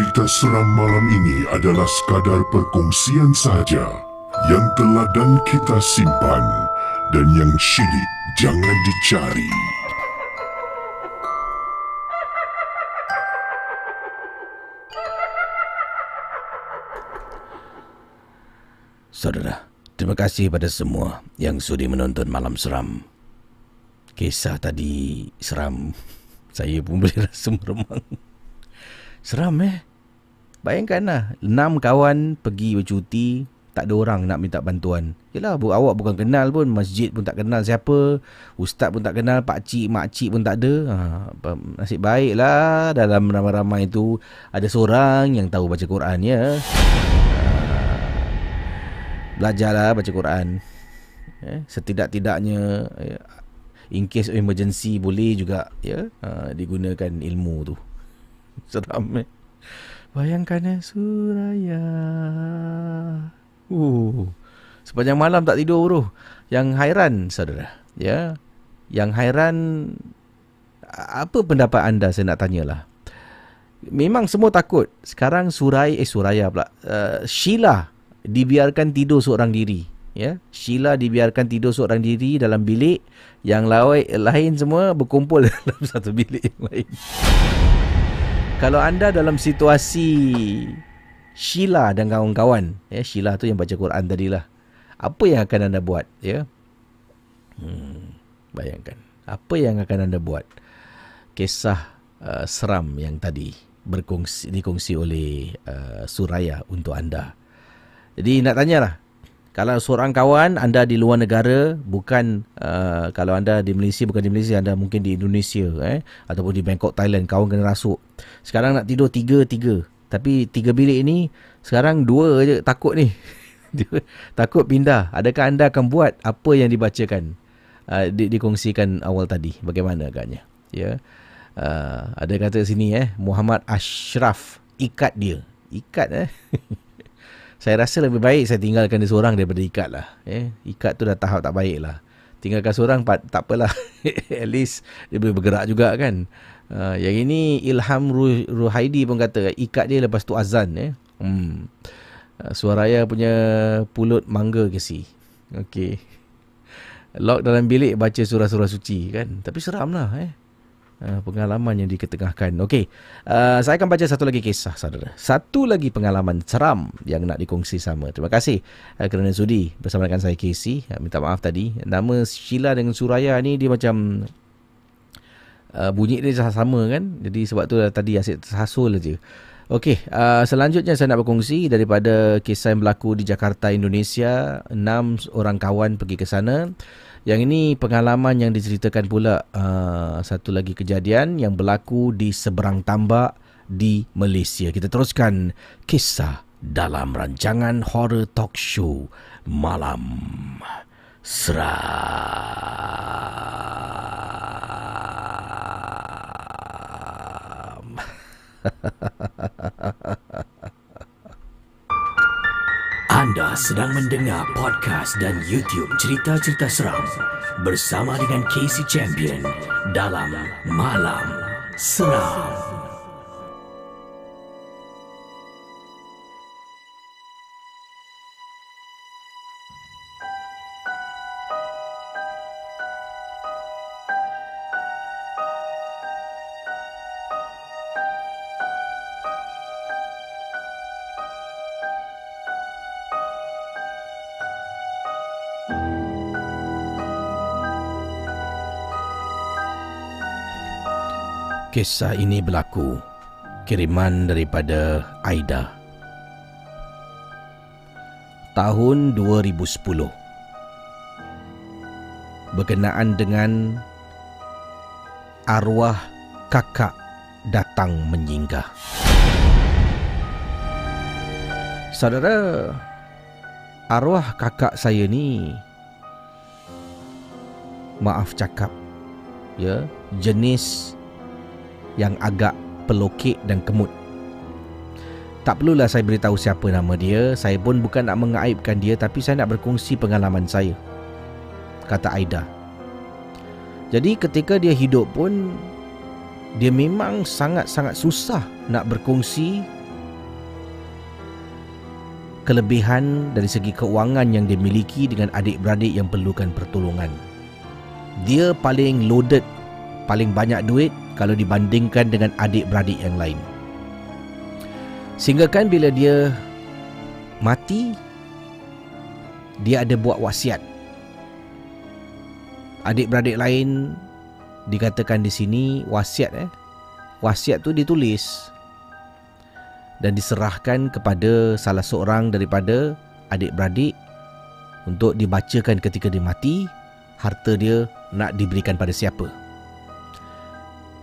Cerita-cerita seram malam ini adalah sekadar perkongsian sahaja yang telah dan kita simpan dan yang syilid jangan dicari. Saudara, terima kasih pada semua yang sudi menonton Malam Seram. Kisah tadi seram. Saya pun boleh rasa meremang. Seram eh. Bayangkanlah, enam kawan pergi bercuti, tak ada orang nak minta bantuan. Yelah, bu, awak bukan kenal pun, masjid pun tak kenal siapa, ustaz pun tak kenal, pak cik, mak cik pun tak ada. Ha, nasib baiklah dalam ramai-ramai itu ada seorang yang tahu baca Quran ya. Ha, belajarlah baca Quran. Eh, setidak-tidaknya ya, in case of emergency boleh juga ya ha, digunakan ilmu tu. Seram eh. Bayangkan eh Suraya. Uh. Sepanjang malam tak tidur bro. Yang hairan saudara. Ya. Yang hairan apa pendapat anda saya nak tanyalah. Memang semua takut. Sekarang Surai eh Suraya pula. Uh, Sheila dibiarkan tidur seorang diri. Ya. Sheila dibiarkan tidur seorang diri dalam bilik yang lain, lain semua berkumpul dalam satu bilik yang lain. Kalau anda dalam situasi Sheila dan kawan-kawan, ya Sheila tu yang baca Quran tadi lah. Apa yang akan anda buat, ya? Hmm, bayangkan. Apa yang akan anda buat? Kisah uh, seram yang tadi berkongsi dikongsi oleh uh, Suraya untuk anda. Jadi nak tanyalah, kalau seorang kawan anda di luar negara bukan uh, kalau anda di Malaysia bukan di Malaysia anda mungkin di Indonesia eh ataupun di Bangkok Thailand kawan kena rasuk. Sekarang nak tidur tiga tiga. Tapi tiga bilik ini sekarang dua je takut ni. Takut pindah. Adakah anda akan buat apa yang dibacakan? Uh, di, dikongsikan awal tadi. Bagaimana agaknya? Ya. Uh, ada kata sini eh Muhammad Ashraf ikat dia. Ikat eh saya rasa lebih baik saya tinggalkan dia seorang daripada ikat lah. Eh, ikat tu dah tahap tak baik lah. Tinggalkan seorang tak apalah. At least dia boleh bergerak juga kan. Uh, yang ini Ilham Ruhaidi pun kata ikat dia lepas tu azan. Eh. Hmm. Uh, suaraya punya pulut mangga ke si. Okay. Lock dalam bilik baca surah-surah suci kan. Tapi seram lah eh. Uh, pengalaman yang diketengahkan. Okey, uh, saya akan baca satu lagi kisah, saudara. Satu lagi pengalaman seram yang nak dikongsi sama. Terima kasih uh, kerana sudi bersama dengan saya Casey. Uh, minta maaf tadi. Nama Sheila dengan Suraya ni dia macam uh, bunyi dia sama kan. Jadi sebab tu tadi asyik tersasul aja. Okey, uh, selanjutnya saya nak berkongsi daripada kisah yang berlaku di Jakarta, Indonesia. Enam orang kawan pergi ke sana. Yang ini pengalaman yang diceritakan pula uh, satu lagi kejadian yang berlaku di seberang tambak di Malaysia. Kita teruskan kisah dalam rancangan horror talk show malam seram. Anda sedang mendengar podcast dan YouTube cerita-cerita seram bersama dengan Casey Champion dalam Malam Seram. Kisah ini berlaku kiriman daripada Aida. Tahun 2010. Berkenaan dengan arwah kakak datang menyinggah. Saudara, arwah kakak saya ni maaf cakap ya, jenis yang agak pelokek dan kemut. Tak perlulah saya beritahu siapa nama dia, saya pun bukan nak mengaibkan dia tapi saya nak berkongsi pengalaman saya. Kata Aida. Jadi ketika dia hidup pun dia memang sangat-sangat susah nak berkongsi kelebihan dari segi keuangan yang dia miliki dengan adik-beradik yang perlukan pertolongan. Dia paling loaded, paling banyak duit kalau dibandingkan dengan adik-beradik yang lain. Sehingga kan bila dia mati, dia ada buat wasiat. Adik-beradik lain dikatakan di sini wasiat eh. Wasiat tu ditulis dan diserahkan kepada salah seorang daripada adik-beradik untuk dibacakan ketika dia mati, harta dia nak diberikan pada siapa.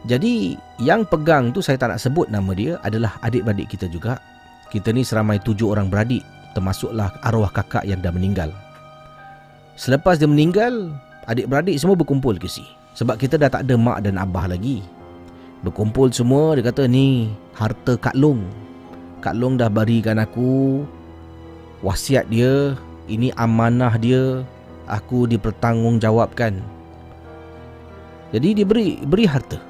Jadi yang pegang tu saya tak nak sebut nama dia adalah adik-beradik kita juga. Kita ni seramai tujuh orang beradik termasuklah arwah kakak yang dah meninggal. Selepas dia meninggal, adik-beradik semua berkumpul ke si. Sebab kita dah tak ada mak dan abah lagi. Berkumpul semua, dia kata ni harta Kak Long. Kak Long dah berikan aku wasiat dia, ini amanah dia, aku dipertanggungjawabkan. Jadi dia beri, beri harta.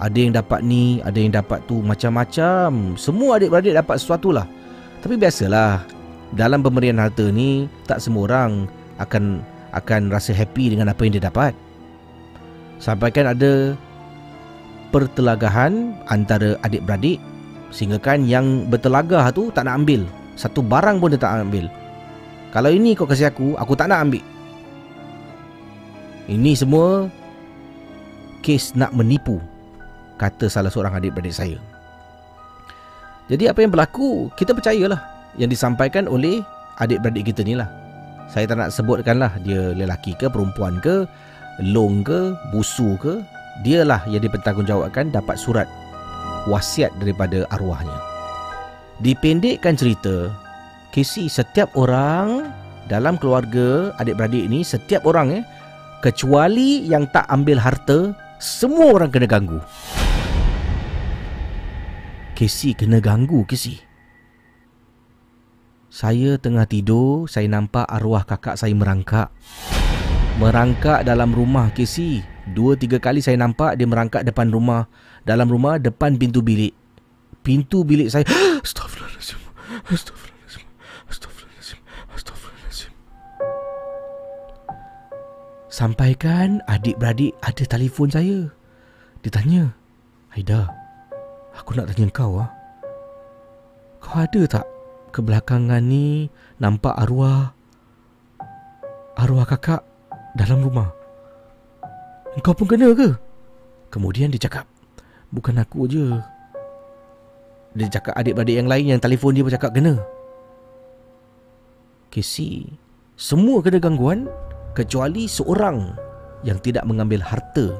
Ada yang dapat ni, ada yang dapat tu Macam-macam. Semua adik-beradik dapat sesuatu lah. Tapi biasalah Dalam pemberian harta ni Tak semua orang akan akan rasa happy dengan apa yang dia dapat. Sampai kan ada Pertelagahan antara adik-beradik Sehingga kan yang bertelagah tu tak nak ambil. Satu barang pun dia tak nak ambil. Kalau ini kau kasih aku, aku tak nak ambil. Ini semua Kes nak menipu kata salah seorang adik-beradik saya. Jadi apa yang berlaku, kita percayalah yang disampaikan oleh adik-beradik kita ni lah. Saya tak nak sebutkan lah dia lelaki ke, perempuan ke, long ke, busu ke. Dialah yang dipertanggungjawabkan dapat surat wasiat daripada arwahnya. Dipendekkan cerita, Casey setiap orang dalam keluarga adik-beradik ni, setiap orang eh, kecuali yang tak ambil harta, semua orang kena ganggu. Casey kena ganggu Casey. Saya tengah tidur, saya nampak arwah kakak saya merangkak. Merangkak dalam rumah Casey. Dua tiga kali saya nampak dia merangkak depan rumah. Dalam rumah depan pintu bilik. Pintu bilik saya. Astaghfirullahaladzim. Astaghfirullahaladzim. Astaghfirullahaladzim. Astaghfirullahaladzim. Sampaikan adik-beradik ada telefon saya. Dia tanya, Haida, Aku nak tanya kau ah. Kau ada tak kebelakangan ni nampak arwah arwah kakak dalam rumah? Kau pun kena ke? Kemudian dia cakap, bukan aku je. Dia cakap adik-beradik yang lain Yang telefon dia pun cakap kena Casey Semua kena gangguan Kecuali seorang Yang tidak mengambil harta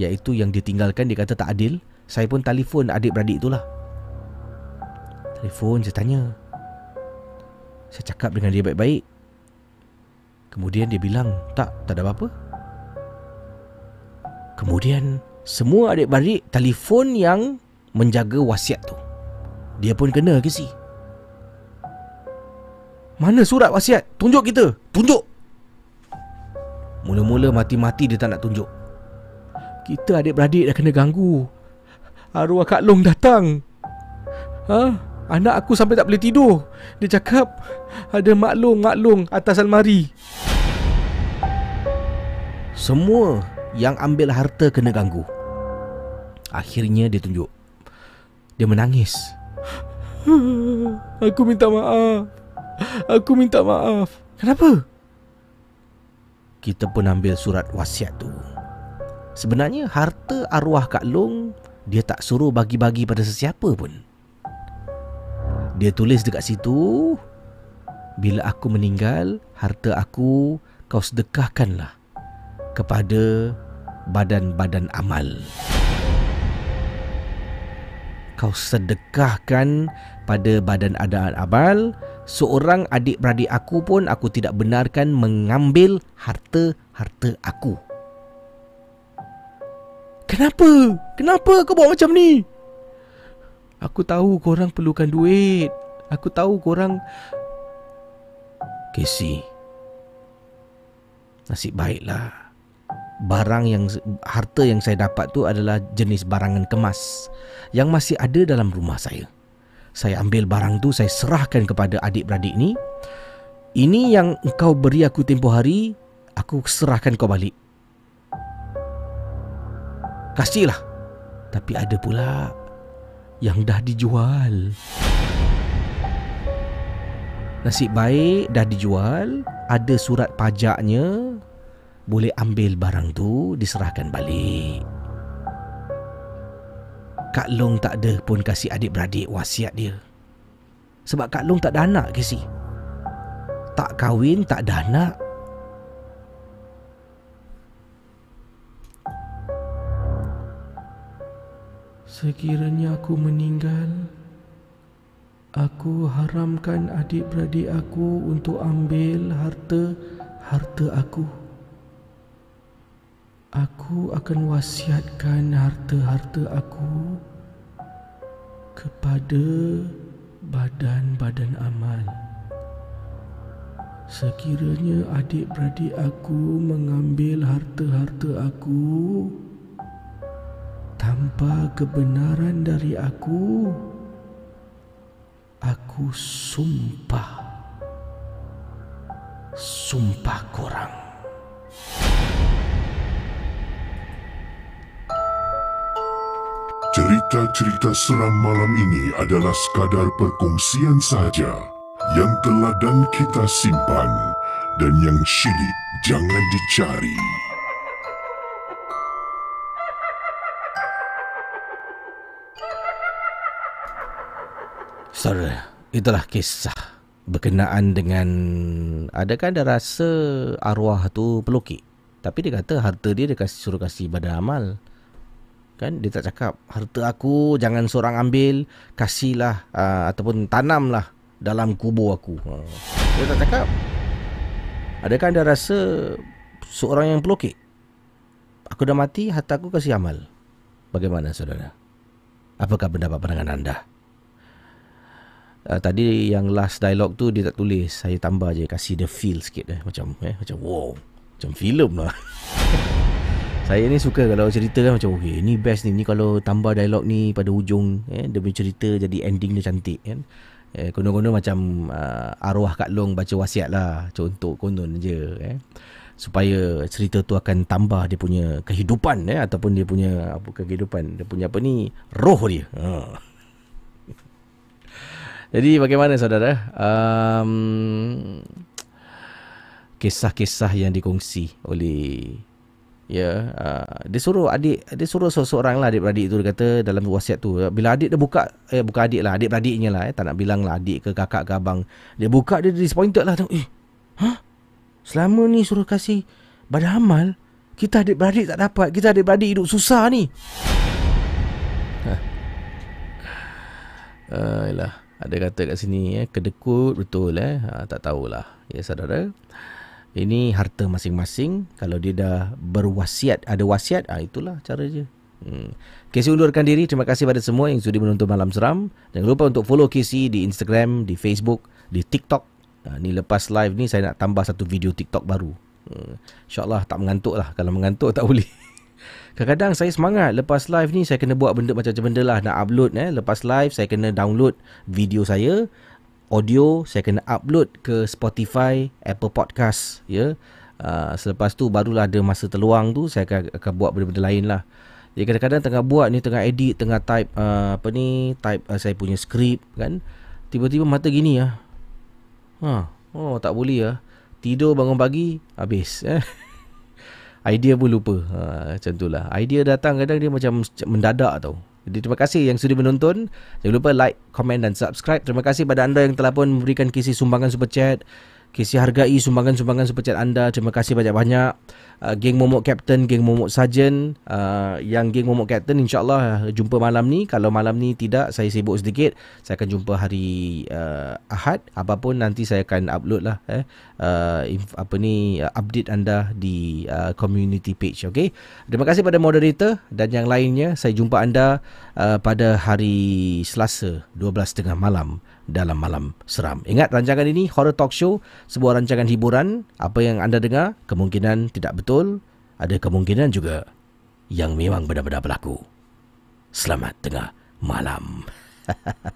Iaitu yang ditinggalkan Dia kata tak adil Saya pun telefon adik-beradik itulah Telefon saya tanya. Saya cakap dengan dia baik-baik. Kemudian dia bilang Tak, tak ada apa-apa. Kemudian Semua adik-beradik Telefon yang Menjaga wasiat tu. Dia pun kena ke si? Mana surat wasiat? Tunjuk kita. Tunjuk. Mula-mula mati-mati dia tak nak tunjuk. Kita adik-beradik dah kena ganggu Arwah Kak Long datang. Ha? Anak aku sampai tak boleh tidur. Dia cakap Ada maklong-maklong atas almari. Semua yang ambil harta kena ganggu. Akhirnya dia tunjuk. Dia menangis. Aku minta maaf. Aku minta maaf. Kenapa? Kita pun ambil surat wasiat tu. Sebenarnya harta arwah Kak Long Dia tak suruh bagi-bagi pada sesiapa pun. Dia tulis dekat situ Bila aku meninggal Harta aku Kau sedekahkanlah Kepada Badan-badan amal. Kau sedekahkan Pada badan adaan amal Seorang adik-beradik aku pun Aku tidak benarkan mengambil Harta-harta aku Kenapa? Kenapa kau buat macam ni? Aku tahu korang perlukan duit. Aku tahu korang... Casey. Nasib baiklah. Barang yang... Harta yang saya dapat tu adalah jenis barangan kemas. Yang masih ada dalam rumah saya. Saya ambil barang tu, saya serahkan kepada adik-beradik ni. Ini yang engkau beri aku tempoh hari, aku serahkan kau balik. Kasihlah. Tapi ada pula yang dah dijual. Nasib baik dah dijual, ada surat pajaknya, boleh ambil barang tu diserahkan balik. Kak Long tak ada pun kasih adik-beradik wasiat dia. Sebab Kak Long tak ada anak ke si? Tak kahwin, tak ada anak. Sekiranya aku meninggal, aku haramkan adik-beradik aku untuk ambil harta-harta aku. Aku akan wasiatkan harta-harta aku kepada badan-badan amal. Sekiranya adik-beradik aku mengambil harta-harta aku, tanpa kebenaran dari aku aku sumpah sumpah korang Cerita-cerita seram malam ini adalah sekadar perkongsian saja yang telah dan kita simpan dan yang syilid jangan dicari. Saudara, itulah kisah berkenaan dengan adakah anda rasa arwah tu pelukik? Tapi dia kata harta dia dia kasih suruh kasih badan amal. Kan dia tak cakap harta aku jangan seorang ambil, kasihlah uh, ataupun tanamlah dalam kubur aku. Uh, dia tak cakap. Adakah anda rasa seorang yang pelukik? Aku dah mati, harta aku kasih amal. Bagaimana saudara? Apakah pendapat pandangan anda? Uh, tadi yang last dialog tu dia tak tulis. Saya tambah je kasih dia feel sikit eh macam eh macam wow. Macam filem lah. Saya ni suka kalau cerita kan macam okay ni best ni. Ni kalau tambah dialog ni pada hujung eh dia punya cerita jadi ending dia cantik kan. Eh konon-konon macam uh, arwah Kak Long baca wasiat lah. Contoh konon je eh. Supaya cerita tu akan tambah dia punya kehidupan eh ataupun dia punya apa kehidupan. Dia punya apa ni? Roh dia. Ha jadi bagaimana saudara? Um, kisah-kisah yang dikongsi oleh Ya, uh, dia suruh adik dia suruh seorang lah adik-beradik tu dia kata dalam wasiat tu bila adik dia buka eh bukan adik lah adik-beradiknya lah eh tak nak bilang lah adik ke kakak ke abang dia buka dia disappointed lah tengok eh ha selama ni suruh kasih badan amal kita adik-beradik tak dapat kita adik-beradik hidup susah ni Uh, lah. Ada kata kat sini eh, kedekut betul eh. Ha, tak tahulah. Ya saudara. Ini harta masing-masing. Kalau dia dah berwasiat, ada wasiat, ah itulah cara je. Hmm. KC undurkan diri. Terima kasih pada semua yang sudi menonton Malam Seram. Jangan lupa untuk follow KC di Instagram, di Facebook, di TikTok. Ha, ni lepas live ni saya nak tambah satu video TikTok baru. Hmm. InsyaAllah tak mengantuk lah. Kalau mengantuk tak boleh. Kadang-kadang saya semangat lepas live ni saya kena buat benda macam-macam benda lah nak upload eh. Lepas live saya kena download video saya audio saya kena upload ke Spotify Apple Podcast ya. Uh, selepas tu barulah ada masa terluang tu saya akan, akan buat benda-benda lain lah. Jadi kadang-kadang tengah buat ni tengah edit tengah type uh, apa ni type uh, saya punya skrip kan. Tiba-tiba mata gini ya ha oh tak boleh ya tidur bangun pagi habis eh idea pun lupa. Ha, macam itulah. Idea datang kadang dia macam mendadak tau. Jadi terima kasih yang sudah menonton. Jangan lupa like, komen dan subscribe. Terima kasih pada anda yang telah pun memberikan kisi sumbangan super chat. Kisi hargai sumbangan-sumbangan super chat anda. Terima kasih banyak-banyak. Uh, geng Momok Captain, geng Momok Sergeant. Uh, yang geng Momok Captain insyaAllah jumpa malam ni. Kalau malam ni tidak, saya sibuk sedikit. Saya akan jumpa hari uh, Ahad. Apapun nanti saya akan upload lah. Eh. Uh, inf- apa ni, uh, update anda di uh, community page. Okay? Terima kasih pada moderator dan yang lainnya. Saya jumpa anda uh, pada hari Selasa 12.30 malam dalam malam seram. Ingat rancangan ini Horror Talk Show, sebuah rancangan hiburan. Apa yang anda dengar kemungkinan tidak betul, ada kemungkinan juga yang memang benar-benar berlaku. Selamat tengah malam.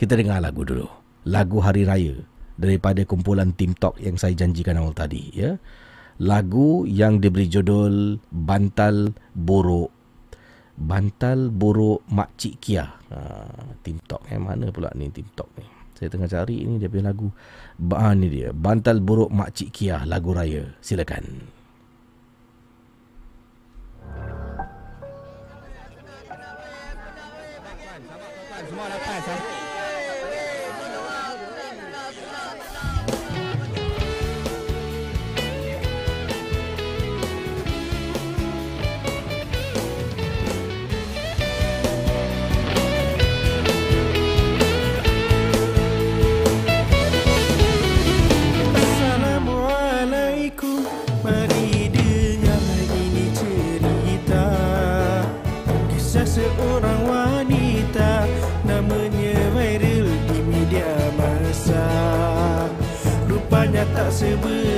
Kita dengar lagu dulu. Lagu Hari Raya daripada kumpulan Team Talk yang saya janjikan awal tadi, ya. Lagu yang diberi judul Bantal Borok Bantal Borok Makcik Kia. Ha, Team Talk. Eh, mana pula ni Team Talk ni? Saya tengah cari ini dia punya lagu. Ba, ni dia. Bantal Borok Makcik Kia. Lagu raya. Silakan. say We.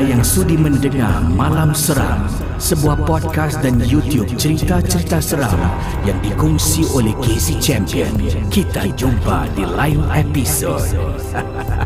Yang sudi mendengar Malam Seram, sebuah podcast dan YouTube cerita-cerita seram yang dikongsi oleh Casey Champion. Kita jumpa di lain episod.